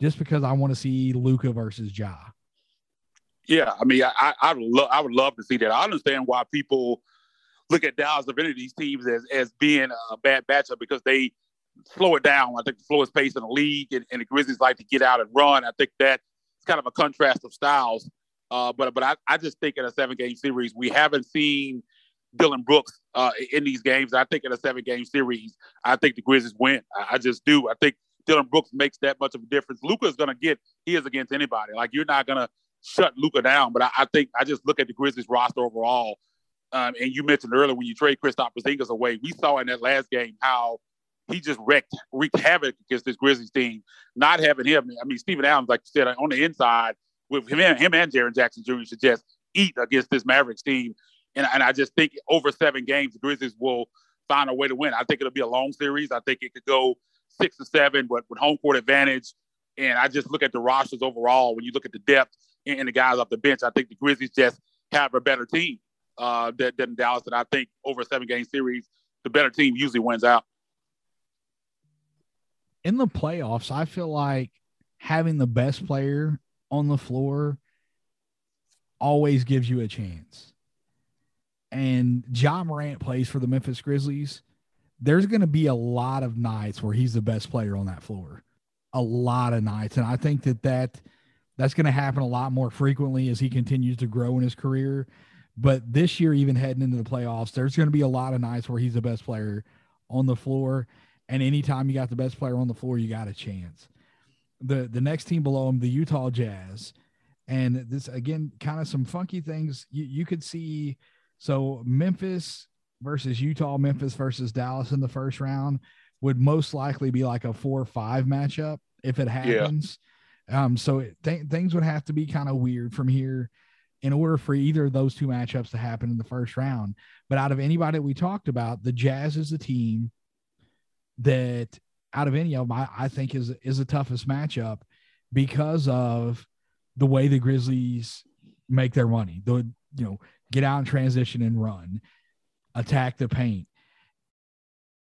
just because I want to see Luka versus Ja. Yeah, I mean, I I, lo- I would love to see that. I understand why people look at Dallas of any of these teams as as being a bad matchup because they slow it down. I think the slowest pace in the league, and, and the Grizzlies like to get out and run. I think that's kind of a contrast of styles. Uh, but but I, I just think in a seven game series, we haven't seen Dillon Brooks uh, in these games. I think in a seven game series, I think the Grizzlies win. I, I just do. I think Dillon Brooks makes that much of a difference. Luka is going to get his against anybody. Like you're not going to shut Luka down, but I, I, think I just look at the Grizzlies roster overall. Um, and you mentioned earlier when you trade Kristaps Porzingis away, we saw in that last game how he just wrecked wreaked havoc against this Grizzlies team. Not having him, I mean, Steven Adams, like you said, on the inside with him, him and Jaren Jackson Jr. should just eat against this Mavericks team. And, and I just think over seven games, the Grizzlies will find a way to win. I think it'll be a long series. I think it could go six to seven, but with home court advantage. And I just look at the rosters overall. When you look at the depth and, the guys off the bench, I think the Grizzlies just have a better team uh, than, than Dallas. And I think over a seven game series, the better team usually wins out. In the playoffs, I feel like having the best player on the floor always gives you a chance. And Ja Morant plays for the Memphis Grizzlies. There's going to be a lot of nights where he's the best player on that floor. A lot of nights. And I think that, that that's going to happen a lot more frequently as he continues to grow in his career. But this year, even heading into the playoffs, there's going to be a lot of nights where he's the best player on the floor. And anytime you got the best player on the floor, you got a chance. The the next team below him, the Utah Jazz, and this again, kind of some funky things you, you could see. So Memphis versus Utah, Memphis versus Dallas in the first round would most likely be like a four or five matchup if it happens. Yeah. Um, so it, th- things would have to be kind of weird from here in order for either of those two matchups to happen in the first round. But out of anybody we talked about, the Jazz is the team that out of any of them, I, I think is is the toughest matchup because of the way the Grizzlies make their money. The you know get out and transition and run, attack the paint.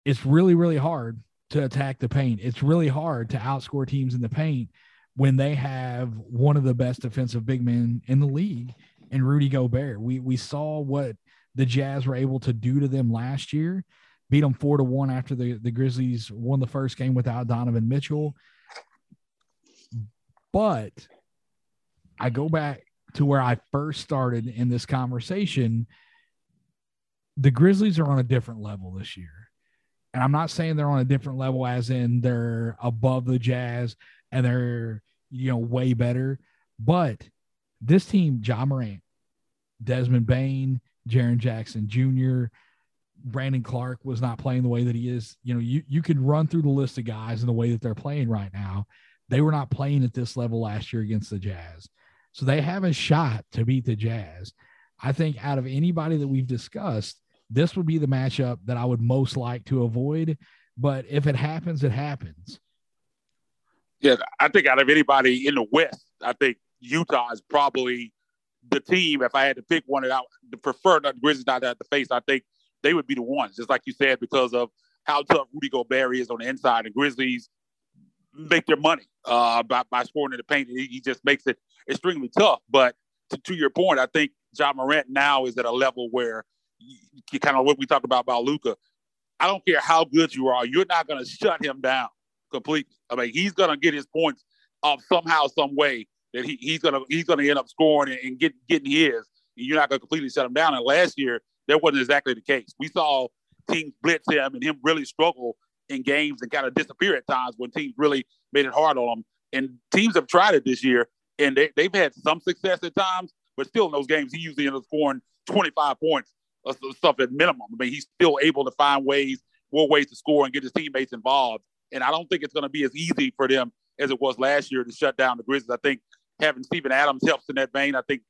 It's really really hard to attack the paint. It's really hard to outscore teams in the paint when they have one of the best defensive big men in the league and Rudy Gobert. We we saw what the Jazz were able to do to them last year, beat them four to one after the, the Grizzlies won the first game without Donovan Mitchell. But I go back to where I first started in this conversation. The Grizzlies are on a different level this year. And I'm not saying they're on a different level as in they're above the Jazz and they're, you know, way better. But this team, Ja Morant, Desmond Bane, Jaren Jackson Jr., Brandon Clarke was not playing the way that he is. You know, you, you could run through the list of guys in the way that they're playing right now. They were not playing at this level last year against the Jazz. So they have a shot to beat the Jazz. I think out of anybody that we've discussed, this would be the matchup that I would most like to avoid. But if it happens, it happens. Yeah, I think out of anybody in the West, I think Utah is probably the team. If I had to pick one that I would prefer the Grizzlies not to have to face, I think they would be the ones, just like you said, because of how tough Rudy Gobert is on the inside. The Grizzlies make their money uh, by, by scoring in the paint. He, he just makes it extremely tough. But to, to, your point, I think Ja Morant now is at a level where you, you kind of what we talked about about Luka. I don't care how good you are, you're not going to shut him down completely. I mean, he's going to get his points up somehow, some way that he, he's going to he's going to end up scoring and, and get, getting his. And you're not going to completely shut him down. And last year, that wasn't exactly the case. We saw teams blitz him and him really struggle in games and kind of disappear at times when teams really made it hard on him. And teams have tried it this year, and they, they've had some success at times, but still in those games, he usually ends up scoring 25 points or stuff at minimum. I mean, he's still able to find ways, more ways to score and get his teammates involved. And I don't think it's going to be as easy for them as it was last year to shut down the Grizzlies. I think having Steven Adams helps in that vein. I think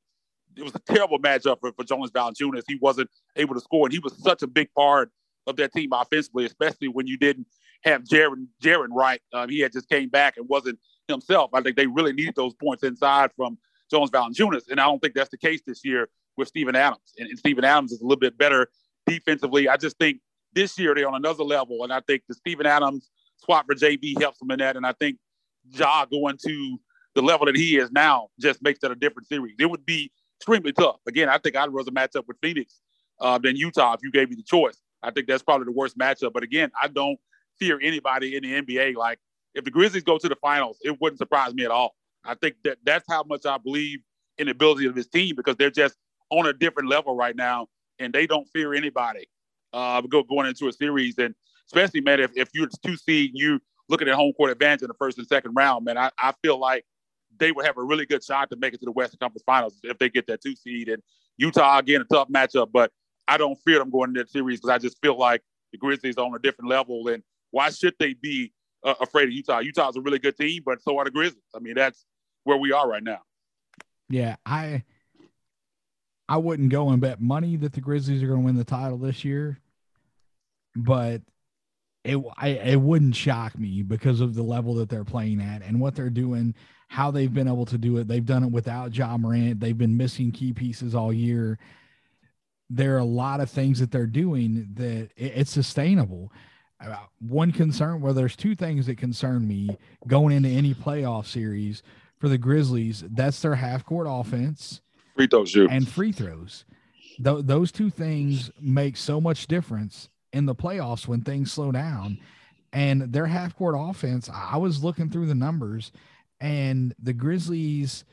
it was a terrible matchup for, for Jonas Valanciunas. He wasn't able to score, and he was such a big part of that team offensively, especially when you didn't have Jaren Jaren right. Um, he had just came back and wasn't himself. I think they really needed those points inside from Jonas Valanciunas, and I don't think that's the case this year with Steven Adams. And, and Steven Adams is a little bit better defensively. I just think this year they're on another level, and I think the Steven Adams swap for JV helps them in that. And I think Ja going to the level that he is now just makes that a different series. It would be extremely tough. Again, I think I'd rather match up with Phoenix uh, than Utah if you gave me the choice. I think that's probably the worst matchup. But again, I don't fear anybody in the NBA. Like if the Grizzlies go to the finals, it wouldn't surprise me at all. I think that that's how much I believe in the ability of this team because they're just on a different level right now and they don't fear anybody uh, going into a series. And especially, man, if, if you're two seed, you looking at home court advantage in the first and second round, man, I, I feel like they would have a really good shot to make it to the Western Conference Finals if they get that two seed. And Utah again a tough matchup, but I don't fear them going into that series because I just feel like the Grizzlies are on a different level. And why should they be uh, afraid of Utah? Utah's a really good team, but so are the Grizzlies. I mean, that's where we are right now. Yeah, I I wouldn't go and bet money that the Grizzlies are going to win the title this year. but it I, it wouldn't shock me because of the level that they're playing at and what they're doing, how they've been able to do it. They've done it without Ja Morant. They've been missing key pieces all year. There are a lot of things that they're doing that it, it's sustainable. One concern, well, there's two things that concern me going into any playoff series for the Grizzlies. That's their half court offense, free throws, and free throws. Th- those two things make so much difference in the playoffs when things slow down. And their half court offense, I was looking through the numbers, and the Grizzlies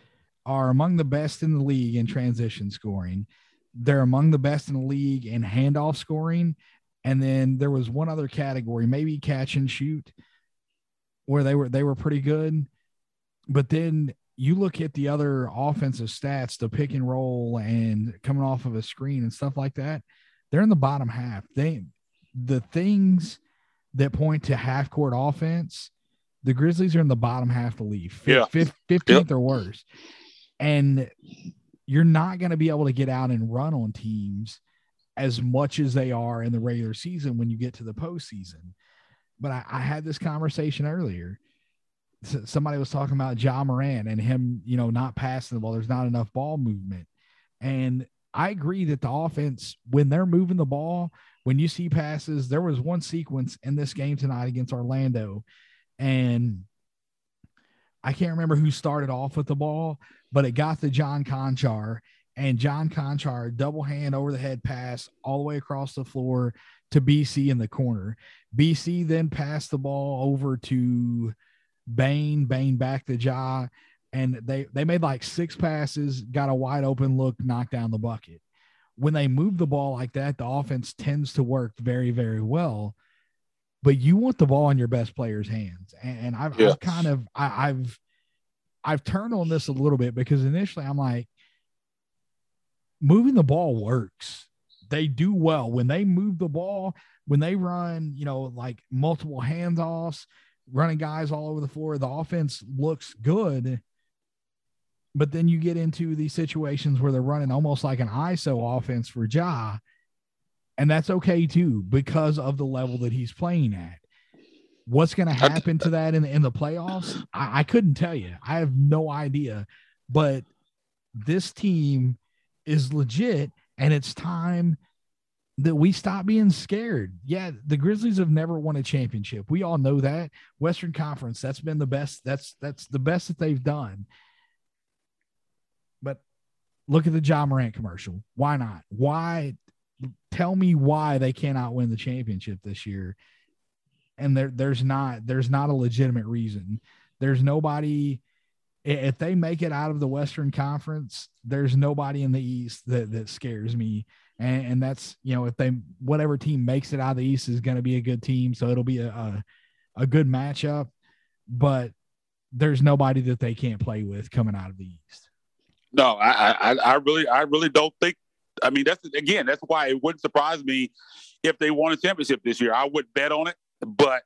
are among the best in the league in transition scoring. They're among the best in the league in handoff scoring. And then there was one other category, maybe catch and shoot, where they were they were pretty good. But then you look at the other offensive stats, the pick and roll and coming off of a screen and stuff like that, they're in the bottom half. They the things that point to half court offense, the Grizzlies are in the bottom half of the league, yeah. 15th yep. or worse. And you're not going to be able to get out and run on teams as much as they are in the regular season when you get to the postseason. But I, I had this conversation earlier. somebody was talking about Ja Morant and him, you know, not passing the ball. There's not enough ball movement. And I agree that the offense, when they're moving the ball, when you see passes, there was one sequence in this game tonight against Orlando, and I can't remember who started off with the ball, but it got to John Konchar, and John Konchar double hand over the head pass all the way across the floor to BC in the corner. BC then passed the ball over to Bane, Bane back to Ja, and they they made like six passes, got a wide open look, knocked down the bucket when they move the ball like that, the offense tends to work very, very well. But you want the ball in your best player's hands, and, and I've, yeah. I've, kind of I, I've I've turned on this a little bit because initially I'm like, moving the ball works. They do well when they move the ball. When they run, you know, like multiple handoffs, running guys all over the floor, the offense looks good but then you get into these situations where they're running almost like an ISO offense for Ja, and that's okay too because of the level that he's playing at. What's going to happen to that in the, in the playoffs? I, I couldn't tell you. I have no idea. But this team is legit, and it's time that we stop being scared. Yeah, the Grizzlies have never won a championship. We all know that. Western Conference, that's been the best. That's that's the best that they've done. But look at the Ja Morant commercial. Why not? Why tell me why they cannot win the championship this year? And there there's not there's not a legitimate reason. There's nobody if they make it out of the Western Conference, there's nobody in the East that that scares me. And, and that's you know if they whatever team makes it out of the East is going to be a good team, so it'll be a, a a good matchup. But there's nobody that they can't play with coming out of the East. No, I, I, I really, I really don't think. I mean, that's again, that's why it wouldn't surprise me if they won a championship this year. I would bet on it, but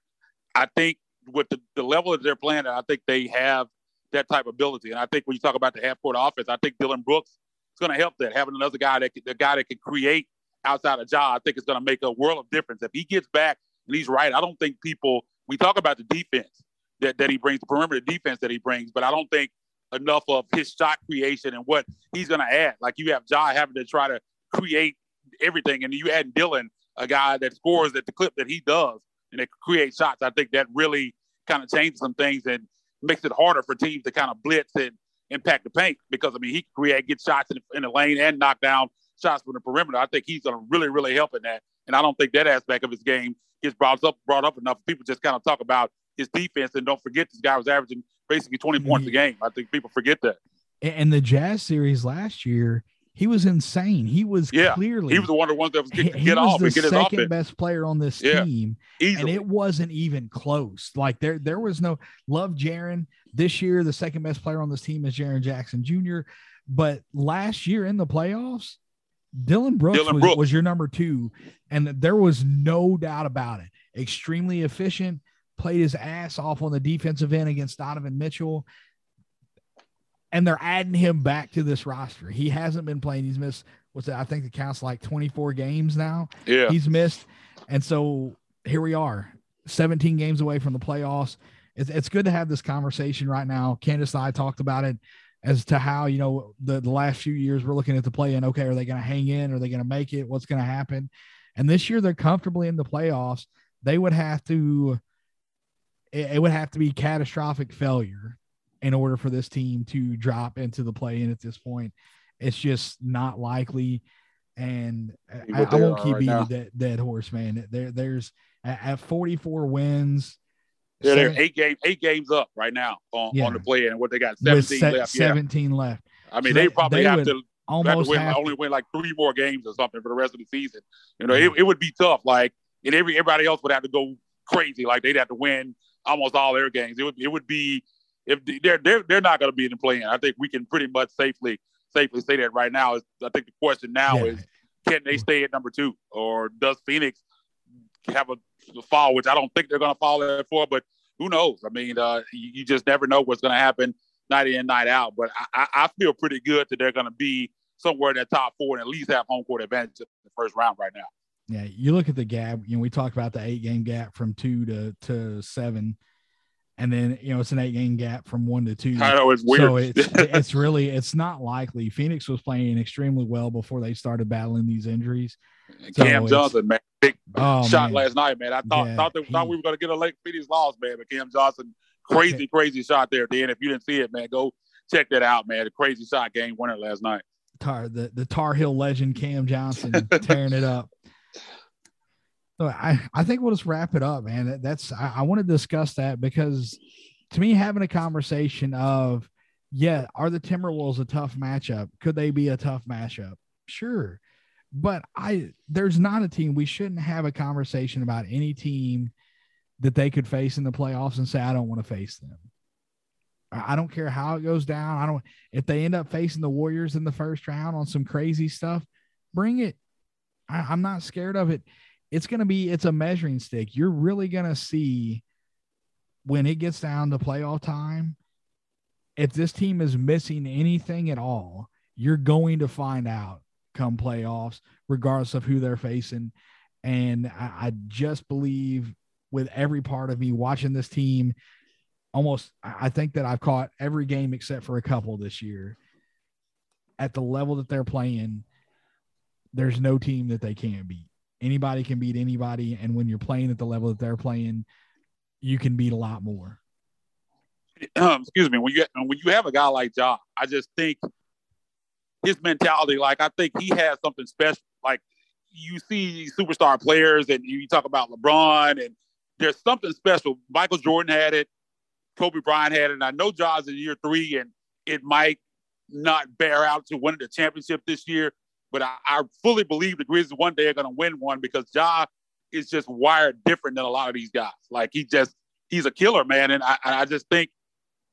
I think with the, the level that they're playing, I think they have that type of ability. And I think when you talk about the half court offense, I think Dillon Brooks is going to help that. Having another guy that the guy that can create outside of Ja, I think it's going to make a world of difference. If he gets back and he's right, I don't think people we talk about the defense that, that he brings, the perimeter defense that he brings, but I don't think enough of his shot creation and what he's going to add. Like you have Ja having to try to create everything, and you add Dillon, a guy that scores at the clip that he does, and that creates shots. I think that really kind of changes some things and makes it harder for teams to kind of blitz and impact the paint because I mean he can create, get shots in the, in the lane and knock down shots from the perimeter. I think he's going to really, really help in that. And I don't think that aspect of his game gets brought up brought up enough. People just kind of talk about his defense and don't forget this guy was averaging basically 20 points a game. I think people forget that. And the Jazz series last year, he was insane. He was yeah, clearly he was the one, the that was get, get off and get second best player on this yeah, team, easily. and it wasn't even close. Like there, there was no love Jaren this year. The second best player on this team is Jaren Jackson Jr. But last year in the playoffs, Dillon Brooks, Dillon was, Brooks was your number two, and there was no doubt about it. Extremely efficient, played his ass off on the defensive end against Donovan Mitchell. And they're adding him back to this roster. He hasn't been playing. He's missed what's that? I think the count's like 24 games now. Yeah. He's missed. And so here we are, 17 games away from the playoffs. It's, it's good to have this conversation right now. Candace and I talked about it as to how, you know, the, the last few years we're looking at the play in. Okay, are they going to hang in? Are they going to make it? What's going to happen? And this year they're comfortably in the playoffs. They would have to, it, it would have to be catastrophic failure in order for this team to drop into the play in at this point. It's just not likely. And I, I, won't keep right beating dead, dead horse, man. There, there's at 44 wins. Yeah, they're eight games, eight games up right now on, yeah. on the play, and what they got 17 se- left. 17 yeah. left. I mean, so they, probably they have to almost have to win, only win like three more games or something for the rest of the season. You know, it, mm-hmm. it would be tough. Like, and every everybody else would have to go crazy. Like they'd have to win almost all their games. It would it would be if they're they're they're not going to be in the play-in. I think we can pretty much safely safely say that right now. I think the question now yeah. is can they stay at number two or does Phoenix have a, a fall, which I don't think they're going to fall there for, but who knows? I mean, uh, you, you, just never know what's going to happen night in, night out. But I, I feel pretty good that they're going to be somewhere in that top four and at least have home court advantage in the first round right now. Yeah, you look at the gap. You know, we talked about the eight game gap from two to to seven and then you know it's an eight game gap from one to two. I know it's weird. So it's it's really it's not likely. Phoenix was playing extremely well before they started battling these injuries. So Cam Johnson, man, big oh, shot man. last night, man. I thought yeah, thought, that, he, thought we were going to get a late Phoenix loss, man. But Cam Johnson, crazy, okay. crazy shot there. Dan, if you didn't see it, man, go check that out, man. A crazy shot, game winner last night. Tar the the Tar Heel legend Cam Johnson tearing it up. So I, I think we'll just wrap it up, man. That's I, I want to discuss that because to me, having a conversation of yeah, are the Timberwolves a tough matchup? Could they be a tough matchup? Sure. But I there's not a team we shouldn't have a conversation about any team that they could face in the playoffs and say, I don't want to face them. I don't care how it goes down. I don't if they end up facing the Warriors in the first round on some crazy stuff, bring it. I, I'm not scared of it it's going to be it's a measuring stick. You're really going to see when it gets down to playoff time if this team is missing anything at all, you're going to find out come playoffs, regardless of who they're facing. And I, I, just believe with every part of me watching this team, almost, I think that I've caught every game except for a couple this year. At the level that they're playing, there's no team that they can't beat anybody can beat anybody. And when you're playing at the level that they're playing you can beat a lot more. Um, excuse me. When you when you have a guy like Ja, I just think his mentality like I think he has something special. Like you see superstar players and you talk about LeBron and there's something special. Michael Jordan had it. Kobe Bryant had it. And I know Ja's in year 3 and it might not bear out to winning the championship this year but I, I fully believe the Grizzlies one day are going to win one because Ja is just wired different than a lot of these guys. Like he just he's a killer, man, and I, I just think,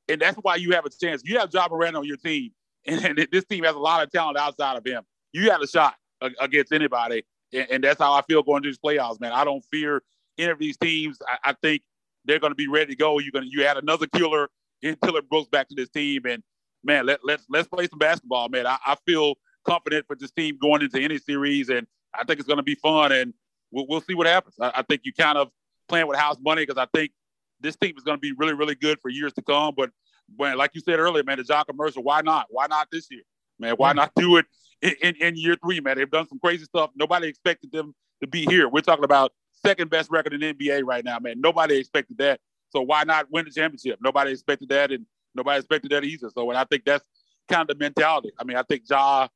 and that's why you have a chance. You have Ja Morant on your team, and, and this team has a lot of talent outside of him. You have a shot against anybody, and, and, that's how I feel going to these playoffs, man. I don't fear any of these teams. I, I think they're going to be ready to go. You're going to you add another killer in Dillon Brooks back to this team, and man, let let's let's play some basketball, man. I, I feel confident for this team going into any series, and I think it's going to be fun, and we'll, we'll see what happens. I, I think you kind of playing with house money because I think this team is going to be really, really good for years to come. But when, like you said earlier, man, the Ja commercial, why not? Why not this year, man? Why not do it in, in, in year three, man? They've done some crazy stuff. Nobody expected them to be here. We're talking about second best record in NBA right now, man. Nobody expected that. So why not win the championship? Nobody expected that, and nobody expected that either. So, and I think that's kind of the mentality. I mean, I think Ja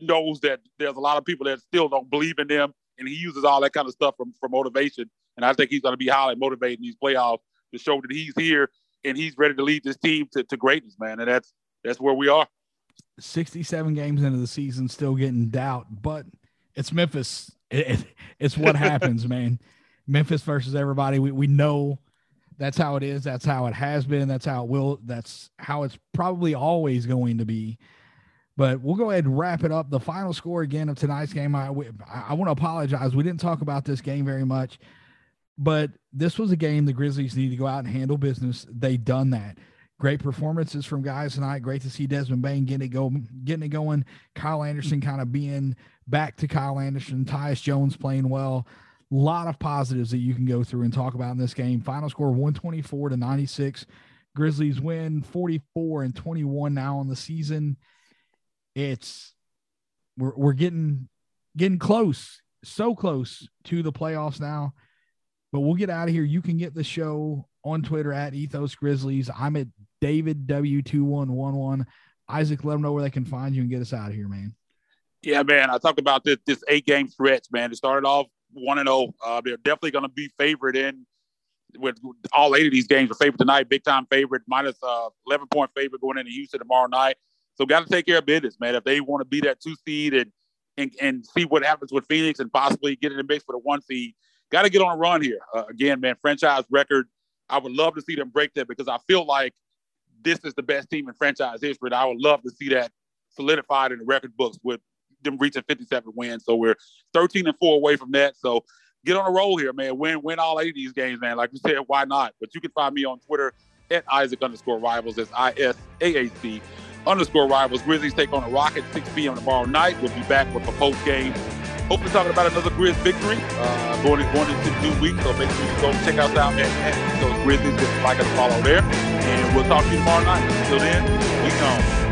knows that there's a lot of people that still don't believe in them, and he uses all that kind of stuff from for motivation. And I think he's going to be highly motivated in these playoffs to show that he's here and he's ready to lead this team to, to greatness, man. And that's that's where we are. 67 games into the season, still getting doubt, but it's Memphis. It, it, it's what happens, man. Memphis versus everybody. We we know that's how it is. That's how it has been. That's how it will. That's how it's probably always going to be. But we'll go ahead and wrap it up. The final score again of tonight's game. I, I want to apologize. We didn't talk about this game very much, but this was a game the Grizzlies need to go out and handle business. They done that. Great performances from guys tonight. Great to see Desmond Bane getting it go, getting it going. Kyle Anderson kind of being back to Kyle Anderson. Tyus Jones playing well. A lot of positives that you can go through and talk about in this game. Final score 124 to 96. Grizzlies win 44 and 21 now on the season. It's we're we're getting getting close, so close to the playoffs now. But we'll get out of here. You can get the show on Twitter at Ethos Grizzlies. I'm at David W2111. Isaac, let them know where they can find you and get us out of here, man. Yeah, man. I talked about this this eight game stretch, man. It started off one and zero. Oh. Uh, they're definitely going to be favored in with all eight of these games are favored tonight. Big time favorite, minus uh, eleven point favorite going into Houston tomorrow night. So got to take care of business, man. If they want to be that two seed and, and and see what happens with Phoenix and possibly get in the mix for the one seed, got to get on a run here. Uh, again, man, franchise record. I would love to see them break that because I feel like this is the best team in franchise history. And I would love to see that solidified in the record books with them reaching 57 wins. So we're 13 and four away from that. So get on a roll here, man. Win, win all eight of these games, man. Like you said, why not? But you can find me on Twitter at Isaac underscore rivals. That's I S A A C underscore rivals. Grizzlies take on the Rockets 6 p.m. tomorrow night. We'll be back with the post game. Hopefully, talking about another Grizz victory uh, going, going into the new week. So make sure you go check us out at, at Ethos Grizzlies. Like us follow there. And we'll talk to you tomorrow night. Until then, we gone.